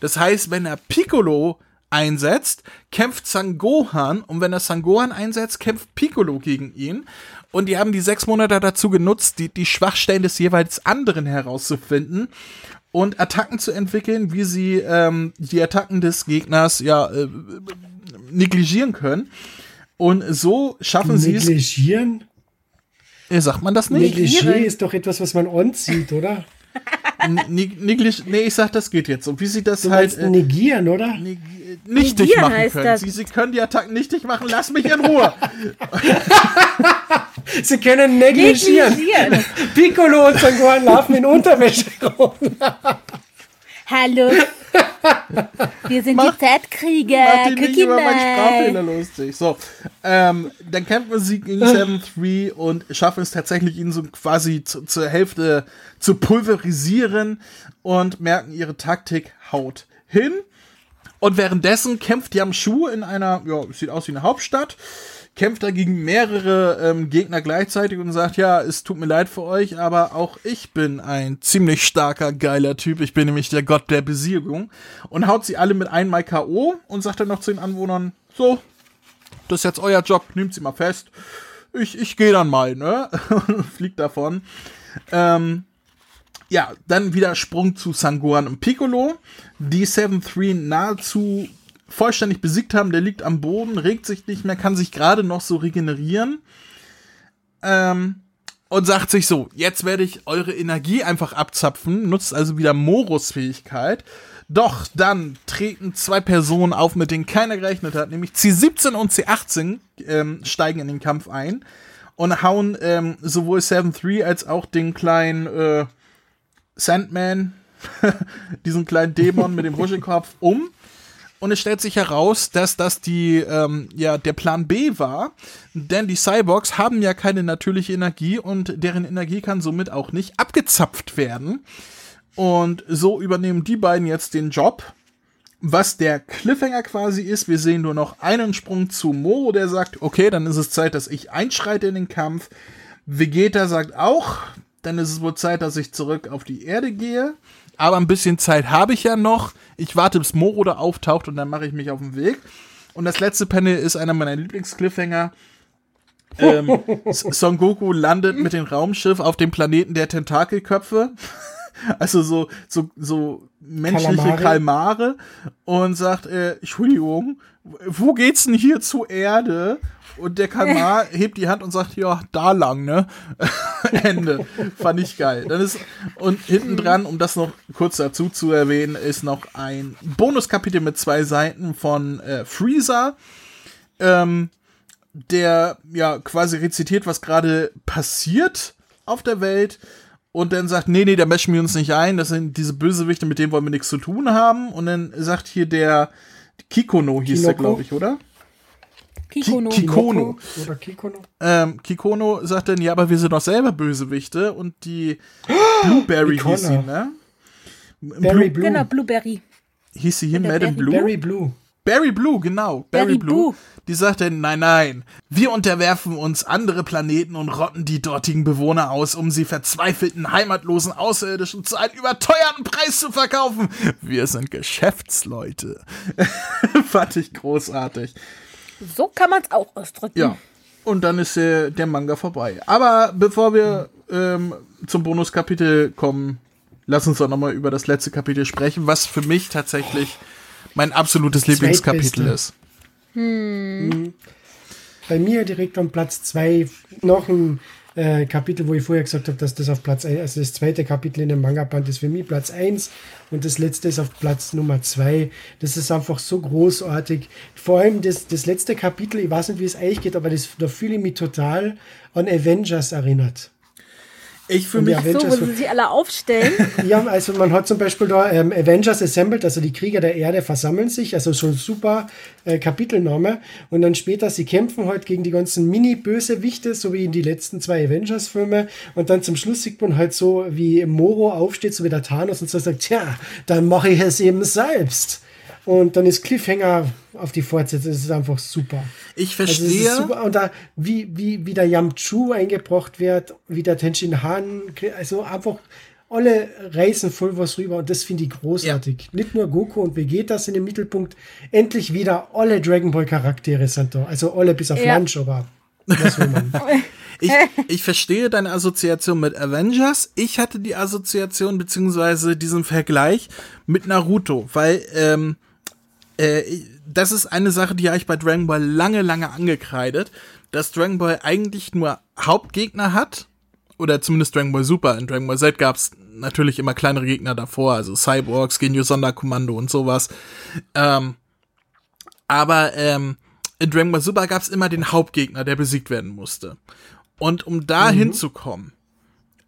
Das heißt, wenn er Piccolo einsetzt, kämpft Sangohan und wenn er Sangohan einsetzt, kämpft Piccolo gegen ihn. Und die haben die sechs Monate dazu genutzt, die, die Schwachstellen des jeweils anderen herauszufinden und Attacken zu entwickeln, wie sie ähm, die Attacken des Gegners ja äh, negligieren können. Und so schaffen sie es. Negligieren? Äh, sagt man das nicht? Negligé ist doch etwas, was man anzieht, oder? Neglig nee, ich sag, das geht jetzt. Und wie sie das du halt. Äh, negieren, oder? Neg nichtig Negieren machen können. Sie, sie, können die Attacken nichtig machen. Lass mich in Ruhe. sie können negligieren. negligieren. Piccolo und Sangohan laufen in Unterwäsche rum. Hallo. Wir sind mach, die Zeitkrieger. Mach die nicht über meinen Sprachfehler lustig. So, ähm, dann kämpfen sie gegen 7-3 und schaffen es tatsächlich, ihn so quasi zu, zur Hälfte zu pulverisieren und merken, ihre Taktik haut hin. Und währenddessen kämpft Yamshu in einer, ja, sieht aus wie eine Hauptstadt kämpft er gegen mehrere ähm, Gegner gleichzeitig und sagt, ja, es tut mir leid für euch, aber auch ich bin ein ziemlich starker, geiler Typ. Ich bin nämlich der Gott der Besiegung. Und haut sie alle mit einmal K.O. und sagt dann noch zu den Anwohnern, so, das ist jetzt euer Job, nehmt sie mal fest. Ich, ich gehe dann mal, ne? und fliegt davon. Ähm, ja, dann wieder Sprung zu Sangohan und Piccolo, die 7-3 nahezu vollständig besiegt haben. Der liegt am Boden, regt sich nicht mehr, kann sich gerade noch so regenerieren. Ähm, und sagt sich so, jetzt werde ich eure Energie einfach abzapfen, nutzt also wieder Moros Fähigkeit. Doch dann treten zwei Personen auf, mit denen keiner gerechnet hat, nämlich C17 und C18 ähm, steigen in den Kampf ein und hauen ähm, sowohl 7-3 als auch den kleinen äh, Sandman, diesen kleinen Dämon mit dem Wuschelkopf um. Und es stellt sich heraus, dass das die, ähm, ja, der Plan B war, denn die Cyborgs haben ja keine natürliche Energie und deren Energie kann somit auch nicht abgezapft werden. Und so übernehmen die beiden jetzt den Job. Was der Cliffhanger quasi ist, wir sehen nur noch einen Sprung zu Moro, der sagt, okay, dann ist es Zeit, dass ich einschreite in den Kampf. Vegeta sagt auch, dann ist es wohl Zeit, dass ich zurück auf die Erde gehe aber ein bisschen Zeit habe ich ja noch. Ich warte, bis Moro da auftaucht und dann mache ich mich auf den Weg. Und das letzte Panel ist einer meiner Lieblings-Cliffhanger. ähm, Son Goku landet mit dem Raumschiff auf dem Planeten der Tentakelköpfe. also so, so, so menschliche. Kalmare und sagt, äh, Entschuldigung, wo geht's denn hier zur Erde? Und der Kalmar hebt die Hand und sagt, ja, da lang, ne? Ende. Fand ich geil. Dann ist, und hinten dran, um das noch kurz dazu zu erwähnen, ist noch ein Bonuskapitel mit zwei Seiten von äh, Freezer, ähm, der ja quasi rezitiert, was gerade passiert auf der Welt und dann sagt, nee, nee, da mischen wir uns nicht ein, das sind diese Bösewichte, mit denen wollen wir nichts zu tun haben. Und dann sagt hier der Kikono hieß Kinoko? der, glaube ich, oder? Kikono. Kikono. Oder Kikono. Ähm, Kikono sagt dann, ja, aber wir sind doch selber Bösewichte und die Blueberry hieß sie, ne? Berry Blue. Genau, Blueberry. Hieß sie hier Madame Blue? Berry Blue. Barry Blue, genau. Barry, Barry Blue. Blue. Die sagt dann, nein, nein, wir unterwerfen uns andere Planeten und rotten die dortigen Bewohner aus, um sie verzweifelten, heimatlosen Außerirdischen zu einem überteuerten Preis zu verkaufen. Wir sind Geschäftsleute. Fand ich großartig. So kann man es auch ausdrücken. Ja. und dann ist der, der Manga vorbei. Aber bevor wir ähm, zum Bonuskapitel kommen, lass uns doch nochmal über das letzte Kapitel sprechen, was für mich tatsächlich mein absolutes Lieblingskapitel ist. Hm. Bei mir direkt am Platz zwei noch ein äh, Kapitel, wo ich vorher gesagt habe, dass das auf Platz 1, also das zweite Kapitel in dem Manga-Band ist für mich Platz 1 und das letzte ist auf Platz Nummer 2. Das ist einfach so großartig. Vor allem das, das letzte Kapitel, ich weiß nicht, wie es eigentlich geht, aber das, da fühle ich mich total an Avengers erinnert. Ich fühle mich Avengers so, wo sie sich alle aufstellen. ja, also man hat zum Beispiel da ähm, Avengers Assembled, also die Krieger der Erde versammeln sich, also schon super äh, Kapitelname. Und dann später, sie kämpfen halt gegen die ganzen Mini-Bösewichte, so wie in die letzten zwei Avengers-Filme. Und dann zum Schluss sieht man halt so, wie Moro aufsteht, so wie der Thanos und so sagt, tja, dann mache ich es eben selbst. Und dann ist Cliffhanger auf die Fortsetzung. Das ist einfach super. Ich verstehe. Also und da, wie, wie, wie der Yamchu eingebracht wird, wie der Tenshin Han, also einfach alle reißen voll was rüber und das finde ich großartig. Ja. Nicht nur Goku und Vegeta sind im Mittelpunkt. Endlich wieder alle Dragon Ball Charaktere sind da. Also alle bis auf ja. Lunch, aber was will man? ich, ich verstehe deine Assoziation mit Avengers. Ich hatte die Assoziation beziehungsweise diesen Vergleich mit Naruto, weil ähm, äh, das ist eine Sache, die habe ich bei Dragon Ball lange, lange angekreidet, dass Dragon Ball eigentlich nur Hauptgegner hat, oder zumindest Dragon Ball Super. In Dragon Ball Z gab es natürlich immer kleinere Gegner davor, also Cyborgs, Genio Sonderkommando und sowas. Ähm, aber ähm, in Dragon Ball Super gab es immer den Hauptgegner, der besiegt werden musste. Und um da mhm. hinzukommen,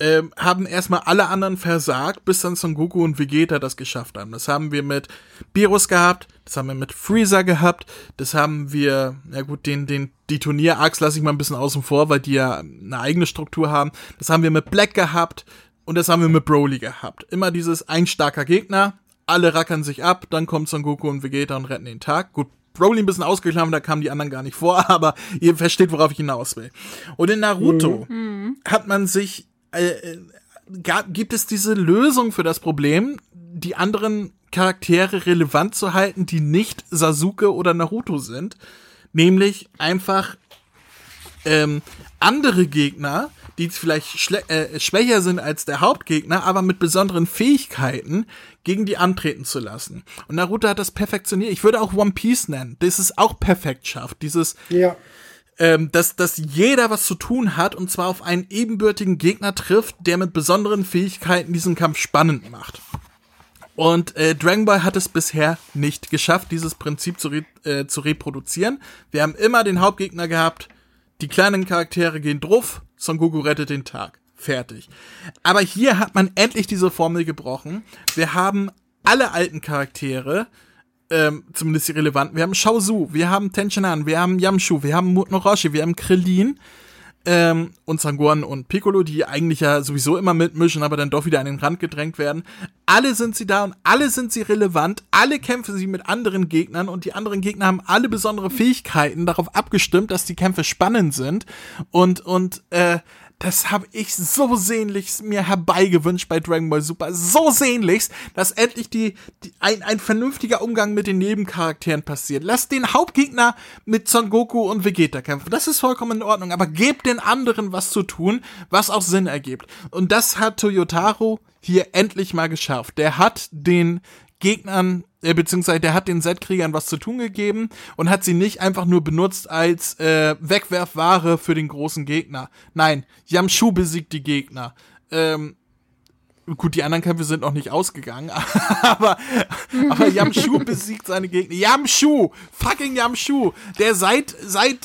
ähm, haben erstmal alle anderen versagt, bis dann Son Goku und Vegeta das geschafft haben. Das haben wir mit Beerus gehabt, das haben wir mit Freezer gehabt, das haben wir, ja gut, den, den, die Turnier-Arcs lasse ich mal ein bisschen außen vor, weil die ja eine eigene Struktur haben. Das haben wir mit Black gehabt und das haben wir mit Broly gehabt. Immer dieses ein starker Gegner, alle rackern sich ab, dann kommt Son Goku und Vegeta und retten den Tag. Gut, Broly ein bisschen ausgeklammert, da kamen die anderen gar nicht vor, aber ihr versteht, worauf ich hinaus will. Und in Naruto mhm. hat man sich äh, äh, gab, gibt es diese Lösung für das Problem, die anderen Charaktere relevant zu halten, die nicht Sasuke oder Naruto sind. Nämlich einfach ähm, andere Gegner, die vielleicht äh, schwächer sind als der Hauptgegner, aber mit besonderen Fähigkeiten gegen die antreten zu lassen. Und Naruto hat das perfektioniert. Ich würde auch One Piece nennen. Das ist auch perfekt schafft. Dieses, ja ähm, dass, dass jeder was zu tun hat und zwar auf einen ebenbürtigen Gegner trifft, der mit besonderen Fähigkeiten diesen Kampf spannend macht. Und äh, Dragon Ball hat es bisher nicht geschafft, dieses Prinzip zu, re äh, zu reproduzieren. Wir haben immer den Hauptgegner gehabt, die kleinen Charaktere gehen drauf, Son Goku rettet den Tag. Fertig. Aber hier hat man endlich diese Formel gebrochen. Wir haben alle alten Charaktere, ähm, zumindest die relevanten. Wir haben Shaozu, wir haben Tenchinan, wir haben Yamshu, wir haben Mutnoroshi, wir haben Krillin ähm, und Sanguan und Piccolo, die eigentlich ja sowieso immer mitmischen, aber dann doch wieder an den Rand gedrängt werden. Alle sind sie da und alle sind sie relevant, alle kämpfen sie mit anderen Gegnern und die anderen Gegner haben alle besondere Fähigkeiten darauf abgestimmt, dass die Kämpfe spannend sind und und äh, das habe ich so sehnlichst mir herbeigewünscht bei Dragon Ball Super. So sehnlichst, dass endlich die, die ein, ein vernünftiger Umgang mit den Nebencharakteren passiert. Lass den Hauptgegner mit Son Goku und Vegeta kämpfen. Das ist vollkommen in Ordnung. Aber gebt den anderen was zu tun, was auch Sinn ergibt. Und das hat Toyotaro hier endlich mal geschafft. Der hat den Gegnern, äh, beziehungsweise der hat den Z-Kriegern was zu tun gegeben und hat sie nicht einfach nur benutzt als äh, Wegwerfware für den großen Gegner. Nein, Yamshu besiegt die Gegner. Ähm, Gut, die anderen Kämpfe sind noch nicht ausgegangen, aber, aber Yamshu besiegt seine Gegner. Yamshu! Fucking Yamshu! Der seit, seit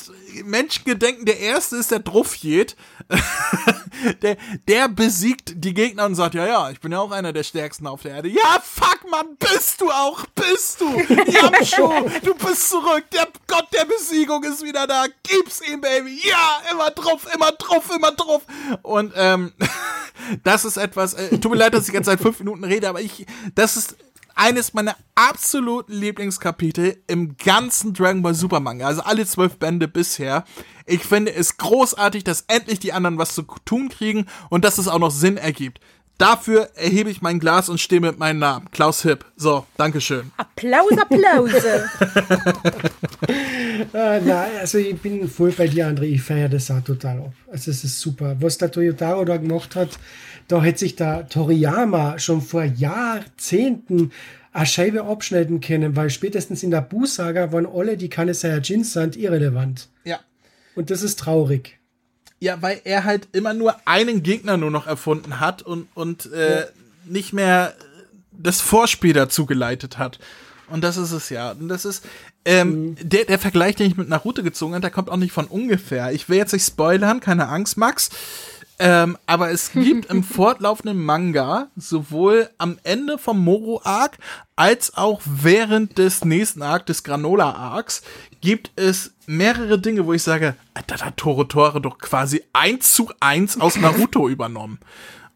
Menschengedenken der Erste ist, der Druffjet. der, der besiegt die Gegner und sagt, ja, ja, ich bin ja auch einer der Stärksten auf der Erde. Ja, fuck, Mann, bist du auch, bist du. Yamshu, du bist zurück. Der Gott der Besiegung ist wieder da. Gib's ihm, Baby. Ja, immer drauf, immer drauf, immer drauf. Und, ähm, das ist etwas, äh, tut mir leid, dass ich jetzt seit fünf Minuten rede, aber ich, das ist eines meiner absoluten Lieblingskapitel im ganzen Dragon Ball Super Manga. Also alle zwölf Bände bisher. Ich finde es großartig, dass endlich die anderen was zu tun kriegen und dass es auch noch Sinn ergibt. Dafür erhebe ich mein Glas und stehe mit meinem Namen. Klaus Hipp. So, Dankeschön. Applaus, Applaus. äh, nein, also ich bin voll bei dir, André. Ich feiere das auch total ab. Also es ist super. Was der Toyotaro da gemacht hat, da hätte sich der Toriyama schon vor Jahrzehnten eine Scheibe abschneiden können, weil spätestens in der Bu-Saga waren alle, die keine Saiyajins sind, irrelevant. Ja. Und das ist traurig. Ja, weil er halt immer nur einen Gegner nur noch erfunden hat und, und äh, ja. nicht mehr das Vorspiel dazu geleitet hat. Und das ist es ja. Und das ist, ähm, mhm. der, der Vergleich, den ich mit Naruto gezogen habe, der kommt auch nicht von ungefähr. Ich will jetzt nicht spoilern, keine Angst, Max. Ähm, aber es gibt im fortlaufenden Manga sowohl am Ende vom Moro-Arc als auch während des nächsten Arc, des Granola-Arcs, gibt es mehrere Dinge, wo ich sage, da hat Toro Tore doch quasi eins zu eins aus Naruto übernommen.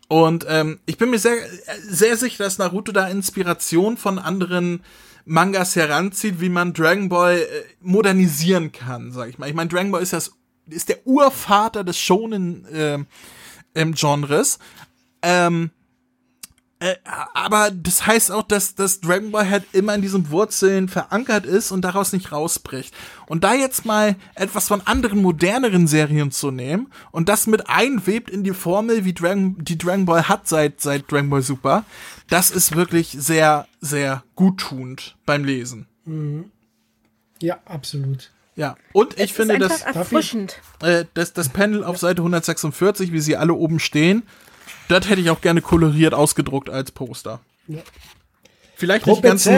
Und ähm, ich bin mir sehr, sehr sicher, dass Naruto da Inspiration von anderen Mangas heranzieht, wie man Dragon Ball äh, modernisieren kann, sag ich mal. Ich meine, Dragon Ball ist das ist der Urvater des Shonen äh, ähm, Genres. Ähm, äh, aber das heißt auch, dass, dass Dragon Ball halt immer in diesen Wurzeln verankert ist und daraus nicht rausbricht. Und da jetzt mal etwas von anderen, moderneren Serien zu nehmen und das mit einwebt in die Formel, wie Dragon, die Dragon Ball hat seit, seit Dragon Ball Super, das ist wirklich sehr, sehr guttunend beim Lesen. Mhm. Ja, absolut. Ja, und ich es finde das, erfrischend. Äh, das, das Panel auf Seite 146, wie sie alle oben stehen, das hätte ich auch gerne koloriert ausgedruckt als Poster. Ja. Vielleicht nicht ganz.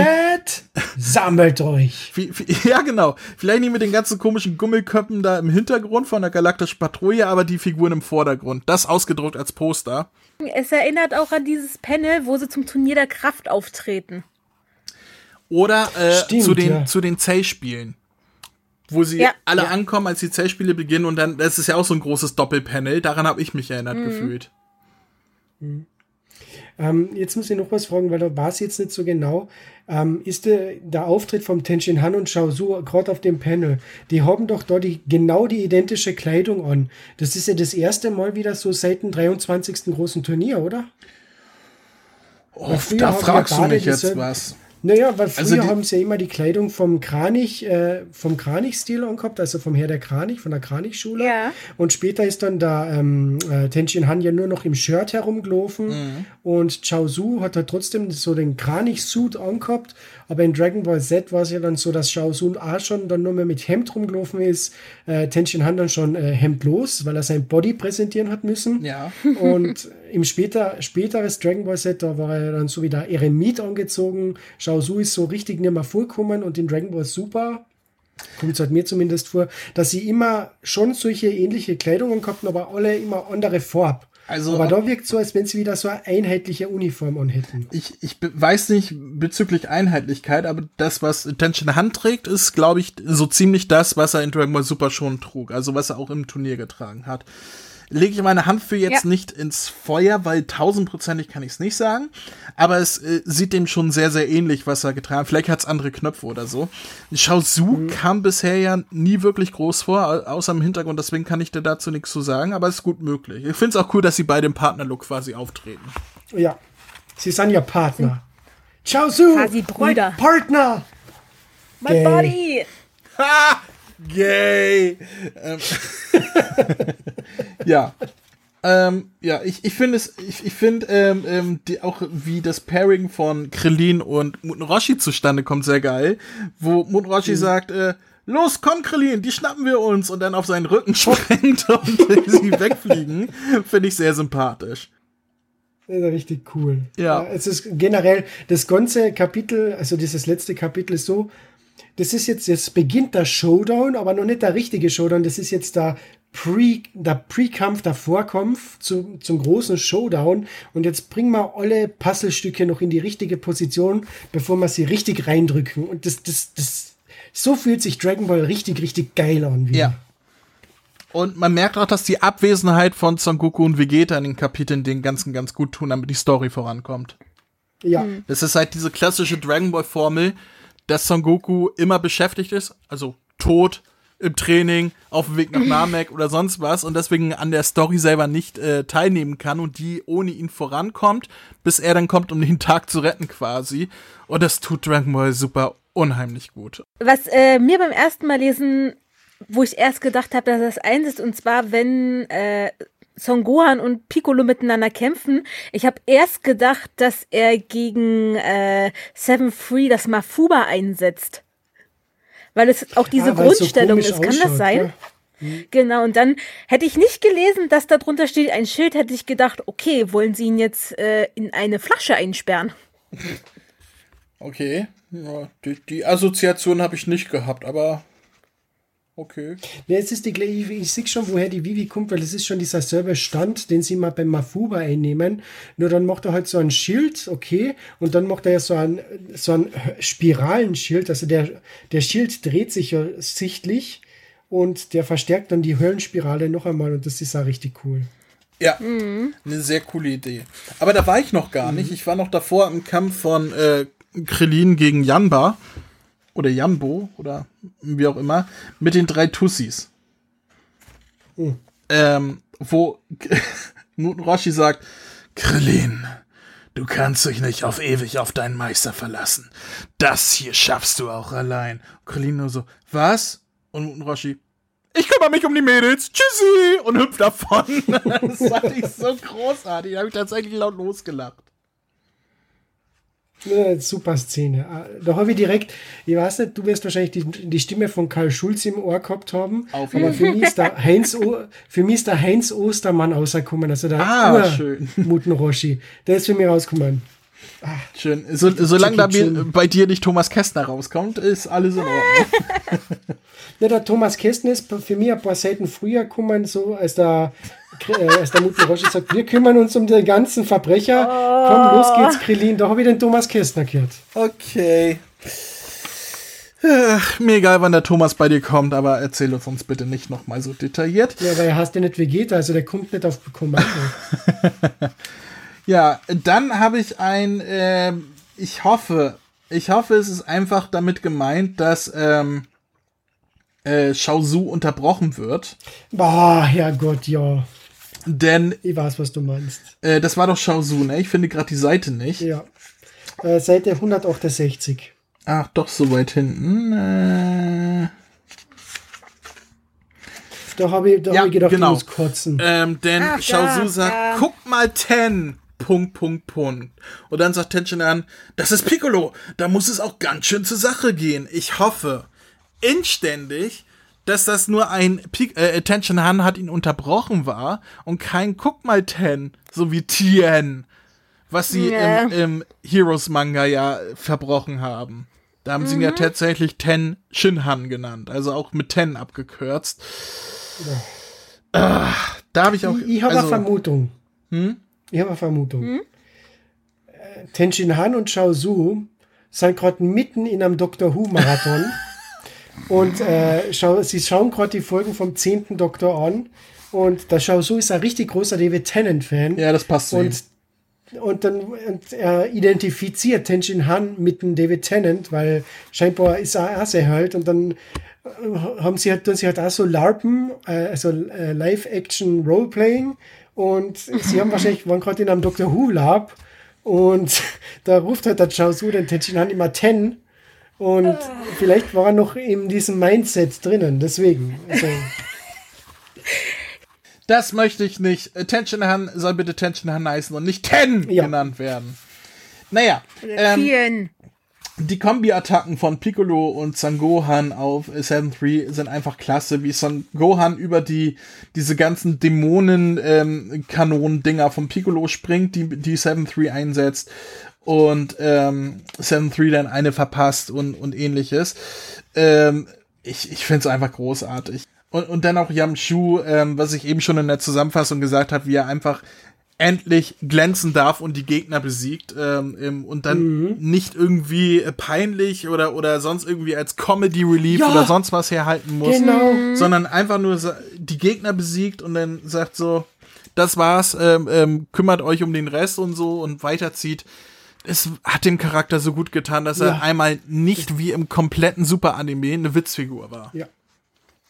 sammelt euch. Ja, genau. Vielleicht nicht mit den ganzen komischen Gummiköppen da im Hintergrund von der galaktischen Patrouille, aber die Figuren im Vordergrund. Das ausgedruckt als Poster. Es erinnert auch an dieses Panel, wo sie zum Turnier der Kraft auftreten. Oder äh, Stimmt, zu den, ja. zu den Zellspielen. Wo sie ja. alle ja. ankommen, als die Zellspiele beginnen und dann, das ist ja auch so ein großes Doppelpanel, daran habe ich mich erinnert mhm. gefühlt. Mhm. Ähm, jetzt muss ich noch was fragen, weil da war es jetzt nicht so genau. Ähm, ist der, der Auftritt vom Tenshin Han und Shao Su gerade auf dem Panel? Die haben doch da die, genau die identische Kleidung an. Das ist ja das erste Mal wieder so seit dem 23. großen Turnier, oder? Oh, da fragst du mich jetzt was. Naja, weil früher also haben sie ja immer die Kleidung vom Kranich, äh, vom Kranich-Stil angehabt, also vom Herr der Kranich, von der Kranich-Schule. Ja. Und später ist dann da ähm, äh, Tenshin Han ja nur noch im Shirt herumgelaufen mhm. und Chao Su hat halt trotzdem so den Kranich-Suit angehabt, aber in Dragon Ball Z war es ja dann so, dass Shao Sun auch schon dann nur mehr mit Hemd rumgelaufen ist, äh, Tenshin Han dann schon äh, hemdlos, weil er sein Body präsentieren hat müssen. Ja. Und im später, späteres Dragon Ball Z, da war er dann so wie der Eremit angezogen, Shao Su ist so richtig nicht mehr vorkommen und in Dragon Ball Super kommt es halt mir zumindest vor, dass sie immer schon solche ähnliche Kleidungen hatten, aber alle immer andere Farb. Also, aber da wirkt so, als wenn sie wieder so eine einheitliche Uniform anhätten. Ich, ich weiß nicht bezüglich Einheitlichkeit, aber das, was Tension Hand trägt, ist, glaube ich, so ziemlich das, was er in Dragon Ball Super schon trug. Also was er auch im Turnier getragen hat lege ich meine Hand für jetzt ja. nicht ins Feuer, weil tausendprozentig kann ich es nicht sagen. Aber es äh, sieht dem schon sehr, sehr ähnlich, was er getragen hat. Vielleicht hat es andere Knöpfe oder so. Shao Su mhm. kam bisher ja nie wirklich groß vor, außer im Hintergrund. Deswegen kann ich dir dazu nichts zu sagen, aber es ist gut möglich. Ich finde es auch cool, dass sie beide im Partnerlook quasi auftreten. Ja, sie sind ja Partner. Ciao Su, quasi Brüder. Partner. My Gay. Body. Ha! Gay. Ähm. ja. Ähm, ja, ich, ich finde es, ich, ich finde ähm, ähm, die, auch wie das Pairing von Krillin und Muten Roshi zustande kommt sehr geil, wo Muten Roshi mhm. sagt, äh, los, komm Krillin, die schnappen wir uns und dann auf seinen Rücken springt und sie wegfliegen, finde ich sehr sympathisch. Das ist richtig cool. Ja. Es ist generell das ganze Kapitel, also dieses letzte Kapitel ist so, das ist jetzt, jetzt beginnt der Showdown, aber noch nicht der richtige Showdown. Das ist jetzt der Pre, der Pre-Kampf, der Vorkampf zu, zum großen Showdown. Und jetzt bringen wir alle Puzzlestücke noch in die richtige Position, bevor wir sie richtig reindrücken. Und das, das, das, so fühlt sich Dragon Ball richtig, richtig geil an. Wie. Ja. Und man merkt auch, dass die Abwesenheit von Son Goku und Vegeta in den Kapiteln den ganzen ganz gut tun, damit die Story vorankommt. Ja. Das ist halt diese klassische Dragon Ball Formel, dass Son Goku immer beschäftigt ist, also tot, im Training, auf dem Weg nach Namek oder sonst was und deswegen an der Story selber nicht äh, teilnehmen kann und die ohne ihn vorankommt, bis er dann kommt, um den Tag zu retten quasi. Und das tut Dragon Ball super unheimlich gut. Was äh, mir beim ersten Mal lesen, wo ich erst gedacht habe, dass das eins ist, und zwar, wenn äh, Son Gohan und Piccolo miteinander kämpfen. Ich habe erst gedacht, dass er gegen äh, Seven Free das Mafuba einsetzt. Weil es auch diese so Grundstellung komisch ist. Kann das sein? ja. Genau, und dann hätte ich nicht gelesen, dass da drunter steht ein Schild, hätte ich gedacht, okay, wollen sie ihn jetzt äh, in eine Flasche einsperren? Okay. Ja, die, die Assoziation habe ich nicht gehabt, aber okay. Ja, es ist die, ich, ich sehe schon, woher die Vivi kommt, weil es ist schon dieser selbe Stand, den sie mal beim Mafuba einnehmen. Nur dann macht er halt so ein Schild, okay, und dann macht er ja so ein, so ein Spiralenschild, also der, der Schild dreht sich ja sichtlich und der verstärkt dann die Höllenspirale noch einmal und das ist auch richtig cool. Ja, eine sehr coole Idee. Aber da war ich noch gar nicht. Ich war noch davor im Kampf von äh, Krillin gegen Janba oder Jambo oder wie auch immer mit den drei Tussis. Ähm, wo Muten Roshi sagt, Krillin, du kannst dich nicht auf ewig auf deinen Meister verlassen. Das hier schaffst du auch allein. Krillin nur so, was? Und Muten Roshi, ich kümmere mich um die Mädels. Tschüssi! Und hüpft davon. Das fand ich so großartig. Da habe ich tatsächlich laut losgelacht. Ja, super Szene. Ah, Da habe ich direkt, ich weiß nicht, du wirst wahrscheinlich die, die Stimme von Karl Schulz im Ohr gehabt haben. Auf aber für mich, ist der Heinz o, für mich ist der Heinz Ostermann rausgekommen, also der Ah, schön. Muten Roshi. Der ist für mich rausgekommen. Schön. So, solange da mir, bei dir nicht Thomas Kästner rauskommt, ist alles in Ordnung. Ja, der Thomas Kästner ist für mich ein paar Seiten früher gekommen, so als der, äh, Muten Roshi sagt, wir kümmern uns um die ganzen Verbrecher. Komm, los geht's, Krillin. Da habe ich den Thomas Kästner gehört. Okay. Ach, mir egal, wann der Thomas bei dir kommt, aber erzähl uns uns bitte nicht nochmal so detailliert. Ja, weil er heißt ja nicht Vegeta, also der kommt nicht auf Kommando. Ja, dann habe ich ein, ähm, ich hoffe, ich hoffe, es ist einfach damit gemeint, dass ähm, äh, Shaozu unterbrochen wird. Boah, Herrgott, ja. Denn Ich weiß, was du meinst. äh, das war doch Shaozu, ne? Ich finde gerade die Seite nicht. Ja. Äh, Seite 168. Ach, doch so weit hinten. Äh, Da habe ich, da Ja, hab ich gedacht, genau. ich muss kotzen. ähm, denn Ach, Shaozu sagt, da. guck mal, Ten. Punkt, Punkt, Punkt. Und dann sagt Tenshin an, das ist Piccolo. Da muss es auch ganz schön zur Sache gehen. Ich hoffe inständig, dass das nur ein Pik äh, Tenshin Han hat ihn unterbrochen war und kein guck mal Ten, so wie Tien, was sie Ja. im, im Heroes Manga ja verbrochen haben. Da haben sie ihn ja tatsächlich Ten Shinhan genannt, also auch mit Ten abgekürzt. Ah, da habe ich auch. ich ich habe also, eine Vermutung. Hm? Ich habe eine Vermutung. Äh, Tenshin Han und Shao Su sind gerade mitten in einem Doctor Who-Marathon. und äh, schau, sie schauen gerade die Folgen vom 10. Doktor an. Und der Shao Su ist ein richtig großer David Tennant-Fan. Ja, das passt zu ihm. Und, und dann und er identifiziert Tenshin Han mit dem David Tennant, weil scheinbar ist er auch sehr halt und dann äh, haben sie halt, tun sie halt auch so LARPen, äh, also äh, Live-Action Roleplaying und sie haben wahrscheinlich, waren gerade in einem Doctor Who Lab und da ruft halt der Chao Su den Tenshin Han immer Ten und vielleicht war er noch in diesem Mindset drinnen, deswegen. Also, Das möchte ich nicht. Tenshin Han soll bitte Tenshin Han heißen und nicht Ten Ja. genannt werden. Naja, ähm, die Kombi-Attacken von Piccolo und Son Gohan auf äh, 7-3 sind einfach klasse, wie Son Gohan über die, diese ganzen Dämonen-Kanonen-Dinger von Piccolo springt, die, die 7-3 einsetzt und ähm, 7-3 dann eine verpasst und, und ähnliches. Ähm, ich ich finde es einfach großartig. Und, und dann auch Yamchu, ähm, was ich eben schon in der Zusammenfassung gesagt habe, wie er einfach endlich glänzen darf und die Gegner besiegt ähm, und dann nicht irgendwie peinlich oder oder sonst irgendwie als Comedy Relief Ja. oder sonst was herhalten muss, Genau. sondern einfach nur die Gegner besiegt und dann sagt so, das war's, ähm, ähm, kümmert euch um den Rest und so und weiterzieht. Es hat dem Charakter so gut getan, dass er Ja. einmal nicht wie im kompletten Super Anime eine Witzfigur war. ja.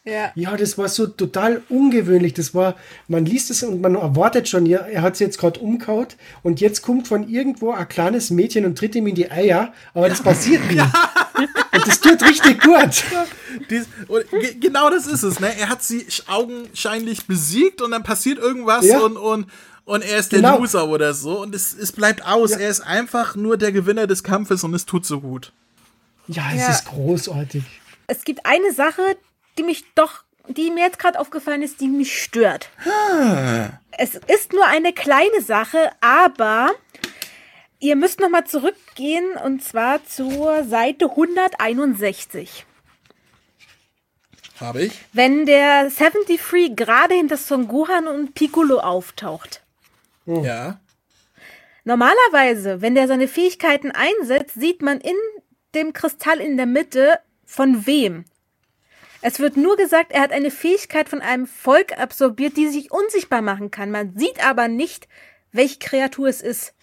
Ja. Ja, das war so total ungewöhnlich. Das war, man liest es und man erwartet schon, ja, er hat es jetzt gerade umkaut und jetzt kommt von irgendwo ein kleines Mädchen und tritt ihm in die Eier, aber das passiert nie. Und das tut richtig gut. Dies, ge genau das ist es, ne? Er hat sie augenscheinlich besiegt und dann passiert irgendwas Ja. und, und, und er ist der Genau. Loser oder so und es, es bleibt aus. Ja. Er ist einfach nur der Gewinner des Kampfes und es tut so gut. Ja, es Ja. ist großartig. Es gibt eine Sache, die mich doch, die mir jetzt gerade aufgefallen ist, die mich stört. Es ist nur eine kleine Sache, aber ihr müsst noch mal zurückgehen und zwar zur Seite 161. Habe ich? Wenn der 73 gerade hinter Son Gohan und Piccolo auftaucht. Ja. Normalerweise, wenn der seine Fähigkeiten einsetzt, sieht man in dem Kristall in der Mitte von wem. Es wird nur gesagt, er hat eine Fähigkeit von einem Volk absorbiert, die sich unsichtbar machen kann. Man sieht aber nicht, welche Kreatur es ist.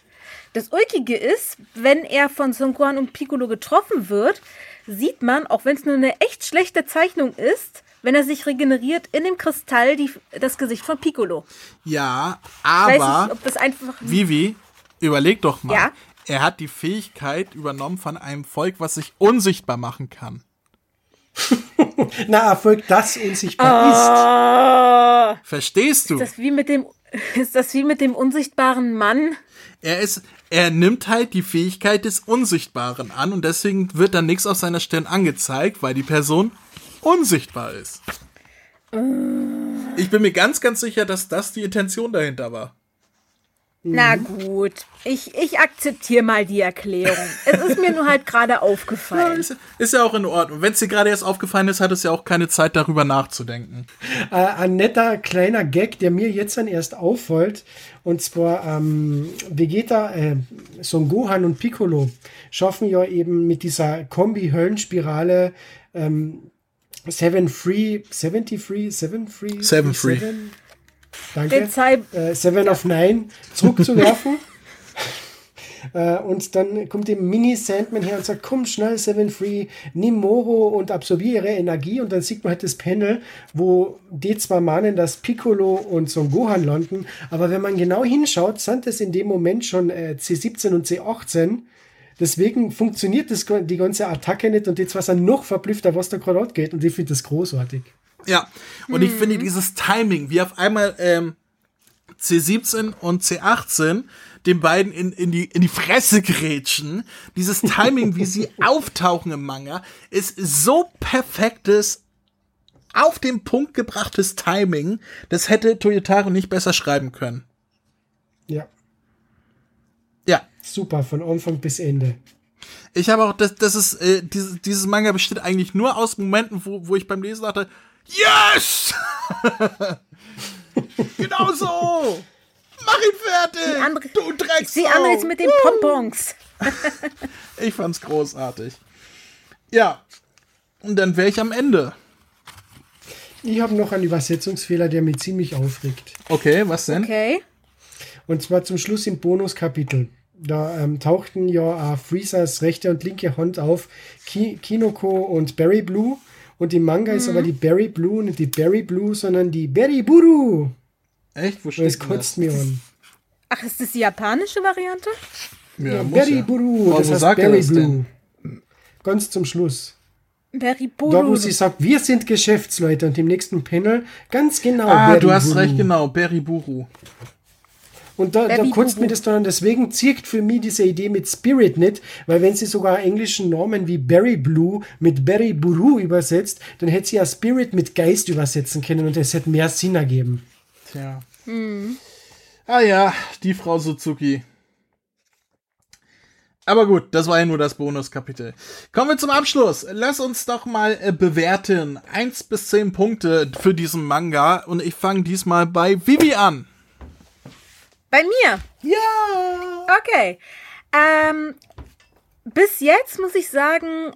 Das Ulkige ist, wenn er von Son Gohan und Piccolo getroffen wird, sieht man, auch wenn es nur eine echt schlechte Zeichnung ist, wenn er sich regeneriert, in dem Kristall die, das Gesicht von Piccolo. Ja, Ich weiß aber nicht, ob das einfach. Vivi, überleg doch mal. Ja? Er hat die Fähigkeit übernommen von einem Volk, was sich unsichtbar machen kann. Na, Erfolg, das unsichtbar Ah, Verstehst du? ist das wie mit dem ist das wie mit dem unsichtbaren Mann? Er ist, er nimmt halt die Fähigkeit des Unsichtbaren an und deswegen wird dann nichts auf seiner Stirn angezeigt, weil die Person unsichtbar ist. Ich bin mir ganz, ganz sicher, dass das die Intention dahinter war. Na gut, ich, ich akzeptiere mal die Erklärung. es ist mir nur halt gerade Ja, aufgefallen. ist, ist ja auch in Ordnung. Wenn es dir gerade erst aufgefallen ist, hat es ja auch keine Zeit, darüber nachzudenken. Äh, ein netter kleiner Gag, der mir jetzt dann erst auffällt. Und zwar ähm, Vegeta, äh, Son Gohan und Piccolo schaffen ja eben mit dieser Kombi-Höllenspirale ähm, Seven Free, 73, Seven Free? Seven Free. Seven? Danke. Äh, Seven of Nine zurückzuwerfen. äh, und dann kommt eben Mini Sandman her und sagt, komm schnell, Seven Free, nimm Moro und absorbiere ihre Energie. Und dann sieht man halt das Panel, wo die zwar mahnen, dass Piccolo und Son Gohan landen, aber wenn man genau hinschaut, sind es in dem Moment schon äh, C17 und C18. Deswegen funktioniert das, die ganze Attacke nicht und die zwei sind noch verblüffter, was da gerade abgeht. Und ich finde das großartig. Ja, und ich finde dieses Timing, wie auf einmal ähm, C17 und C18 den beiden in, in, die, in die Fresse grätschen, dieses Timing, wie sie auftauchen im Manga, ist so perfektes, auf den Punkt gebrachtes Timing, das hätte Toyotaro nicht besser schreiben können. Ja, super, von Anfang bis Ende. Ich habe auch, das, das ist, äh, dieses, dieses Manga besteht eigentlich nur aus Momenten, wo, wo ich beim Lesen dachte, yes! genau so! Mach ihn fertig! Die andere- du Drecksau! sehe andere jetzt mit den Pompons. Ich fand's großartig. Ja. Und dann wäre ich am Ende. Ich habe noch einen Übersetzungsfehler, der mich ziemlich aufregt. Okay, was denn? Okay. Und zwar zum Schluss im Bonuskapitel. Da ähm, tauchten ja äh, Freezers rechte und linke Hand auf, Ki Kinoko und Berry Blue. Und im Manga ist aber die Berry Blue nicht die Berry Blue, sondern die Berry Buru. Echt? Wo Und steht es denn kotzt mir an. Ach, ist das die japanische Variante? das? Ja, Ja, muss Berry ja. Buru, das heißt sagt er Berry das Blue. denn? Ganz zum Schluss. Beriburu. Da, wo sie sagt, wir sind Geschäftsleute und im nächsten Panel ganz genau. Ah, Berry du hast Buru. recht, genau. Beriburu. Und da, da Buru. mir das dann an. Deswegen zirkt für mich diese Idee mit Spirit nicht, weil wenn sie sogar englischen Namen wie Berry Blue mit Berry Buru übersetzt, dann hätte sie ja Spirit mit Geist übersetzen können und es hätte mehr Sinn ergeben. Tja. Ah ja, die Frau Suzuki. Aber gut, das war ja nur das Bonuskapitel. Kommen wir zum Abschluss. Lass uns doch mal äh, bewerten. Eins bis zehn Punkte für diesen Manga. Und ich fange diesmal bei Vivi an. Bei mir. Ja. Okay. Ähm, bis jetzt muss ich sagen,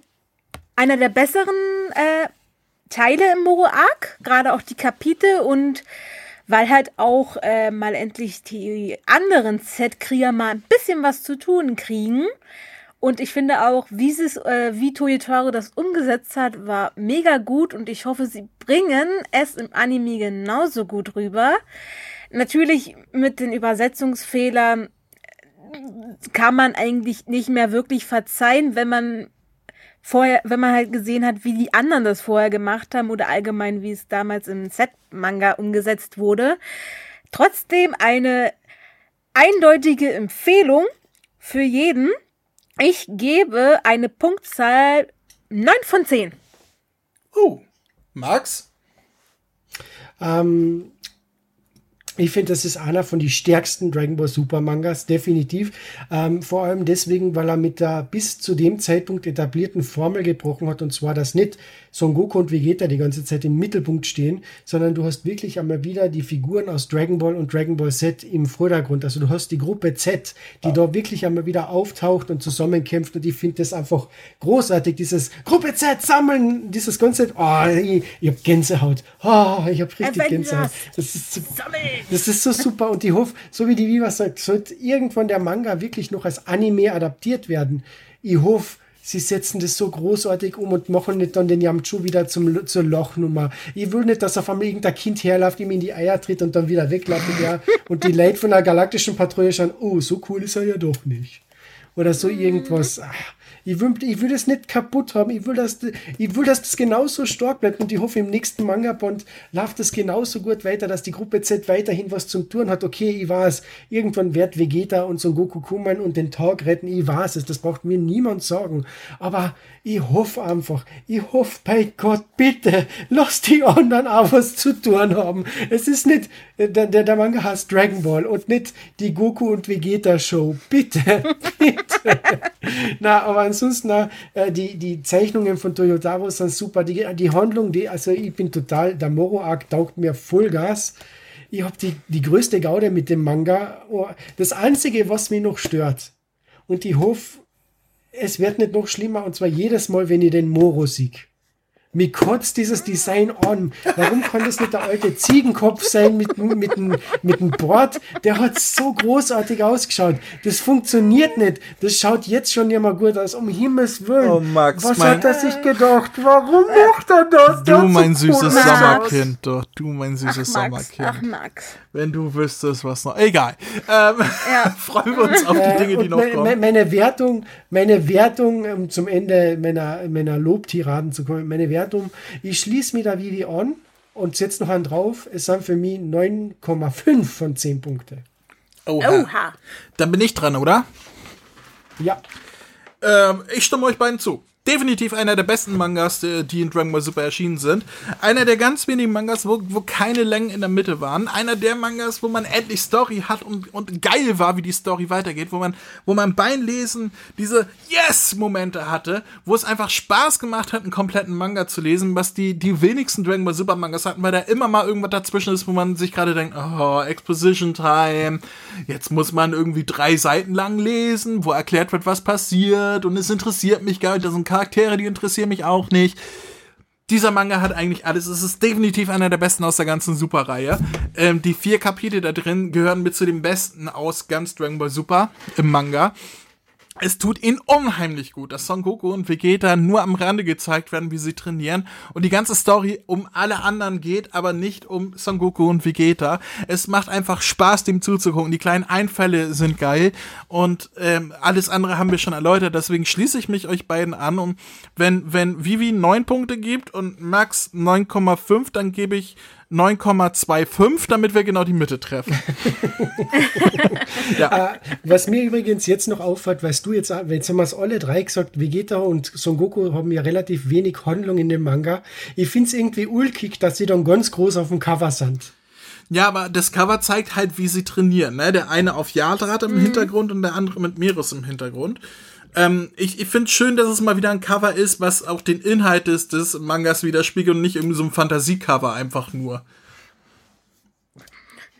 einer der besseren äh, Teile im Moro Arc, gerade auch die Kapitel und weil halt auch äh, mal endlich die anderen Z-Krieger mal ein bisschen was zu tun kriegen. Und ich finde auch, wie, es, äh, wie Toyotaro das umgesetzt hat, war mega gut und ich hoffe, sie bringen es im Anime genauso gut rüber. Natürlich mit den Übersetzungsfehlern kann man eigentlich nicht mehr wirklich verzeihen, wenn man vorher, wenn man halt gesehen hat, wie die anderen das vorher gemacht haben oder allgemein, wie es damals im Set-Manga umgesetzt wurde. Trotzdem eine eindeutige Empfehlung für jeden. Ich gebe eine Punktzahl 9 von 10. Oh, Max? Ähm, ich finde, das ist einer von den stärksten Dragon Ball Super Mangas, definitiv. Ähm, vor allem deswegen, weil er mit der bis zu dem Zeitpunkt etablierten Formel gebrochen hat, und zwar, dass nicht Son Goku und Vegeta die ganze Zeit im Mittelpunkt stehen, sondern du hast wirklich einmal wieder die Figuren aus Dragon Ball und Dragon Ball Z im Vordergrund. Also du hast die Gruppe Z, die ja. da wirklich einmal wieder auftaucht und zusammenkämpft und ich finde das einfach großartig, dieses Gruppe Z sammeln, dieses Konzept, oh, ich, ich habe Gänsehaut, oh, ich habe richtig Avengers. Gänsehaut. Das ist, so, das ist so super und ich hoffe, so wie die Viva sagt, sollte irgendwann der Manga wirklich noch als Anime adaptiert werden. Ich hoffe, sie setzen das so großartig um und machen nicht dann den Yamchu wieder zum, zur Lochnummer. Ich will nicht, dass auf einmal irgendein Kind herläuft, ihm in die Eier tritt und dann wieder wegläuft ja, und die Leute von der galaktischen Patrouille schauen, oh, so cool ist er ja doch nicht. Oder so irgendwas. Ach, ich will, ich will das nicht kaputt haben. Ich will, dass, ich will, dass das genauso stark bleibt. Und ich hoffe, im nächsten Manga-Band läuft das genauso gut weiter, dass die Gruppe Z weiterhin was zum Tun hat. Okay, ich weiß, irgendwann wird Vegeta und Son Goku kommen und den Tag retten. Ich weiß es. Das braucht mir niemand sagen. Aber ich hoffe einfach, ich hoffe bei Gott, bitte, lass die anderen auch was zu tun haben. Es ist nicht, der, der, der Manga heißt Dragon Ball und nicht die Goku und Vegeta Show. Bitte, bitte. Na, aber ansonsten, äh, die, die Zeichnungen von Toyotaro sind super. Die, die Handlung, die, also ich bin total, der Moro-Arc taugt mir Vollgas. Ich habe die, die größte Gaude mit dem Manga. Oh, das Einzige, was mich noch stört, und ich hoffe, es wird nicht noch schlimmer, und zwar jedes Mal, wenn ich den Moro sieg. Mir kotzt dieses Design an. Warum kann das nicht der alte Ziegenkopf sein mit, mit, mit, mit dem Board? Der hat so großartig ausgeschaut. Das funktioniert nicht. Das schaut jetzt schon immer gut aus. Um Himmels Willen. Oh, Max, Was hat er sich gedacht? Warum macht er das? Du, mein süßes Sommerkind, doch. Du, mein süßes ach, Sommerkind. Ach, Max. Wenn du wüsstest, was noch. Egal. Ähm, ja. freuen wir uns auf die Dinge, die noch kommen. Meine Wertung, meine Wertung, um zum Ende meiner, meiner Lobtiraden zu kommen, meine Wertung. Ich schließe mir da Vivi an und setze noch einen drauf. Es sind für mich 9,5 von 10 Punkte. Oha. Oha. Dann bin ich dran, oder? Ja. Ähm, ich stimme euch beiden zu definitiv einer der besten Mangas, die in Dragon Ball Super erschienen sind. Einer der ganz wenigen Mangas, wo, wo keine Längen in der Mitte waren. Einer der Mangas, wo man endlich Story hat und, und geil war, wie die Story weitergeht, wo man, wo man beim Lesen diese Yes-Momente hatte, wo es einfach Spaß gemacht hat, einen kompletten Manga zu lesen, was die, die wenigsten Dragon Ball Super Mangas hatten, weil da immer mal irgendwas dazwischen ist, wo man sich gerade denkt, oh, Exposition Time, jetzt muss man irgendwie drei Seiten lang lesen, wo erklärt wird, was passiert und es interessiert mich gar nicht, das sind Charaktere, die interessieren mich auch nicht. Dieser Manga hat eigentlich alles. Es ist definitiv einer der besten aus der ganzen Super-Reihe. Ähm, die vier Kapitel da drin gehören mit zu den besten aus ganz Dragon Ball Super im Manga. Es tut ihnen unheimlich gut, dass Son Goku und Vegeta nur am Rande gezeigt werden, wie sie trainieren und die ganze Story um alle anderen geht, aber nicht um Son Goku und Vegeta. Es macht einfach Spaß, dem zuzugucken. Die kleinen Einfälle sind geil und ähm, alles andere haben wir schon erläutert. Deswegen schließe ich mich euch beiden an und wenn wenn Vivi neun Punkte gibt und Max 9,5, dann gebe ich 9,25, damit wir genau die Mitte treffen. ja. Äh, was mir übrigens jetzt noch auffällt, weißt du jetzt, jetzt haben wir es alle drei gesagt, Vegeta und Son Goku haben ja relativ wenig Handlung in dem Manga. Ich finde es irgendwie ulkig, dass sie dann ganz groß auf dem Cover sind. Ja, aber das Cover zeigt halt, wie sie trainieren. Ne? Der eine auf Yatra im mhm. Hintergrund und der andere mit Meeres im Hintergrund. Ähm, ich ich finde schön, dass es mal wieder ein Cover ist, was auch den Inhalt des, des Mangas widerspiegelt und nicht irgendwie so ein Fantasiecover einfach nur.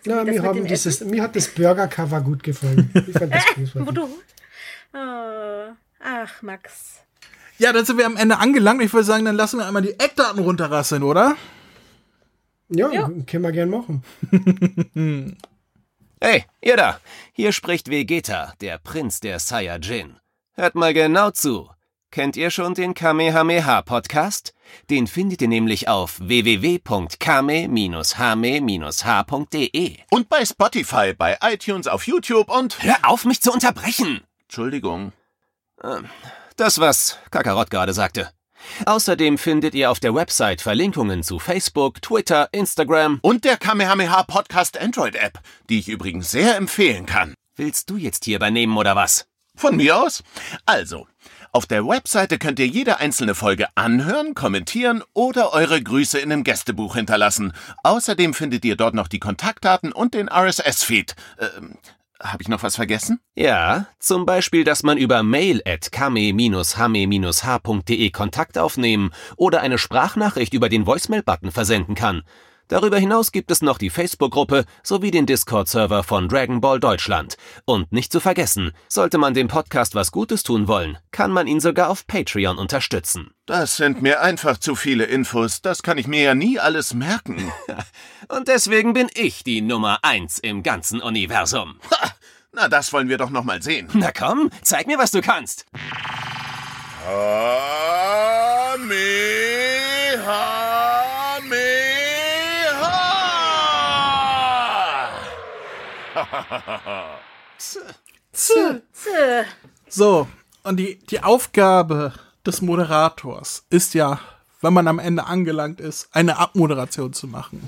Ja, mir, haben dieses, mir hat das Burger-Cover gut gefallen. Ich fand das großartig. Oh, ach, Max. Ja, dann sind wir am Ende angelangt. Ich würde sagen, dann lassen wir einmal die Eckdaten runterrasseln, oder? Ja, ja. können wir gern machen. hey, ihr da! Hier spricht Vegeta, der Prinz der Saiyajin. Hört mal genau zu. Kennt ihr schon den Kamehameha-Podcast? Den findet ihr nämlich auf www.kame-hame-h.de. Und bei Spotify, bei iTunes, auf YouTube und... Hör auf, mich zu unterbrechen! Entschuldigung. Ähm, Das, was Kakarott gerade sagte. Außerdem findet ihr auf der Website Verlinkungen zu Facebook, Twitter, Instagram. Und der Kamehameha Podcast Android App, die ich übrigens sehr empfehlen kann. Willst du jetzt hier übernehmen oder was? Von mir aus? Also, auf der Webseite könnt ihr jede einzelne Folge anhören, kommentieren oder eure Grüße in einem Gästebuch hinterlassen. Außerdem findet ihr dort noch die Kontaktdaten und den RSS-Feed. Ähm, habe ich noch was vergessen? Ja, zum Beispiel, dass man über mail at kame-hame-h.de Kontakt aufnehmen oder eine Sprachnachricht über den Voicemail-Button versenden kann. Darüber hinaus gibt es noch die Facebook-Gruppe sowie den Discord-Server von Dragon Ball Deutschland. Und nicht zu vergessen, sollte man dem Podcast was Gutes tun wollen, kann man ihn sogar auf Patreon unterstützen. Das sind mir einfach zu viele Infos, das kann ich mir ja nie alles merken. Und deswegen bin ich die Nummer eins im ganzen Universum. Ha, na, das wollen wir doch noch mal sehen. Na komm, zeig mir, was du kannst. So, und die, die Aufgabe des Moderators ist ja, wenn man am Ende angelangt ist, eine Abmoderation zu machen.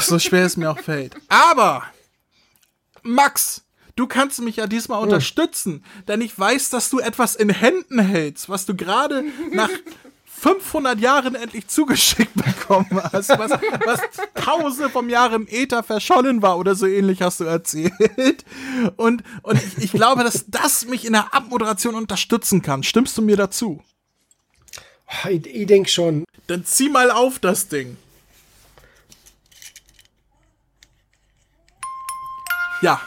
So schwer es mir auch fällt. Aber, Max, du kannst mich ja diesmal unterstützen, denn ich weiß, dass du etwas in Händen hältst, was du gerade nach 500 Jahren endlich zugeschickt bekommen hast, was, was tausende vom Jahre im Äther verschollen war oder so ähnlich hast du erzählt. Und, und ich, ich glaube, dass das mich in der Abmoderation unterstützen kann. Stimmst du mir dazu? Oh, Ich, ich denke schon. Dann zieh mal auf das Ding. Ja,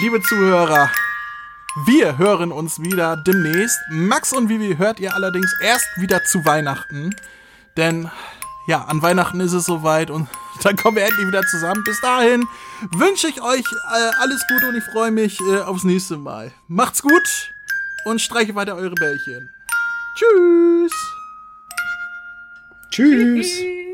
liebe Zuhörer, wir hören uns wieder demnächst. Max und Vivi hört ihr allerdings erst wieder zu Weihnachten. Denn ja, an Weihnachten ist es soweit und dann kommen wir endlich wieder zusammen. Bis dahin wünsche ich euch äh, alles Gute und ich freue mich äh, aufs nächste Mal. Macht's gut und streiche weiter eure Bällchen. Tschüss. Tschüss. Tschüss.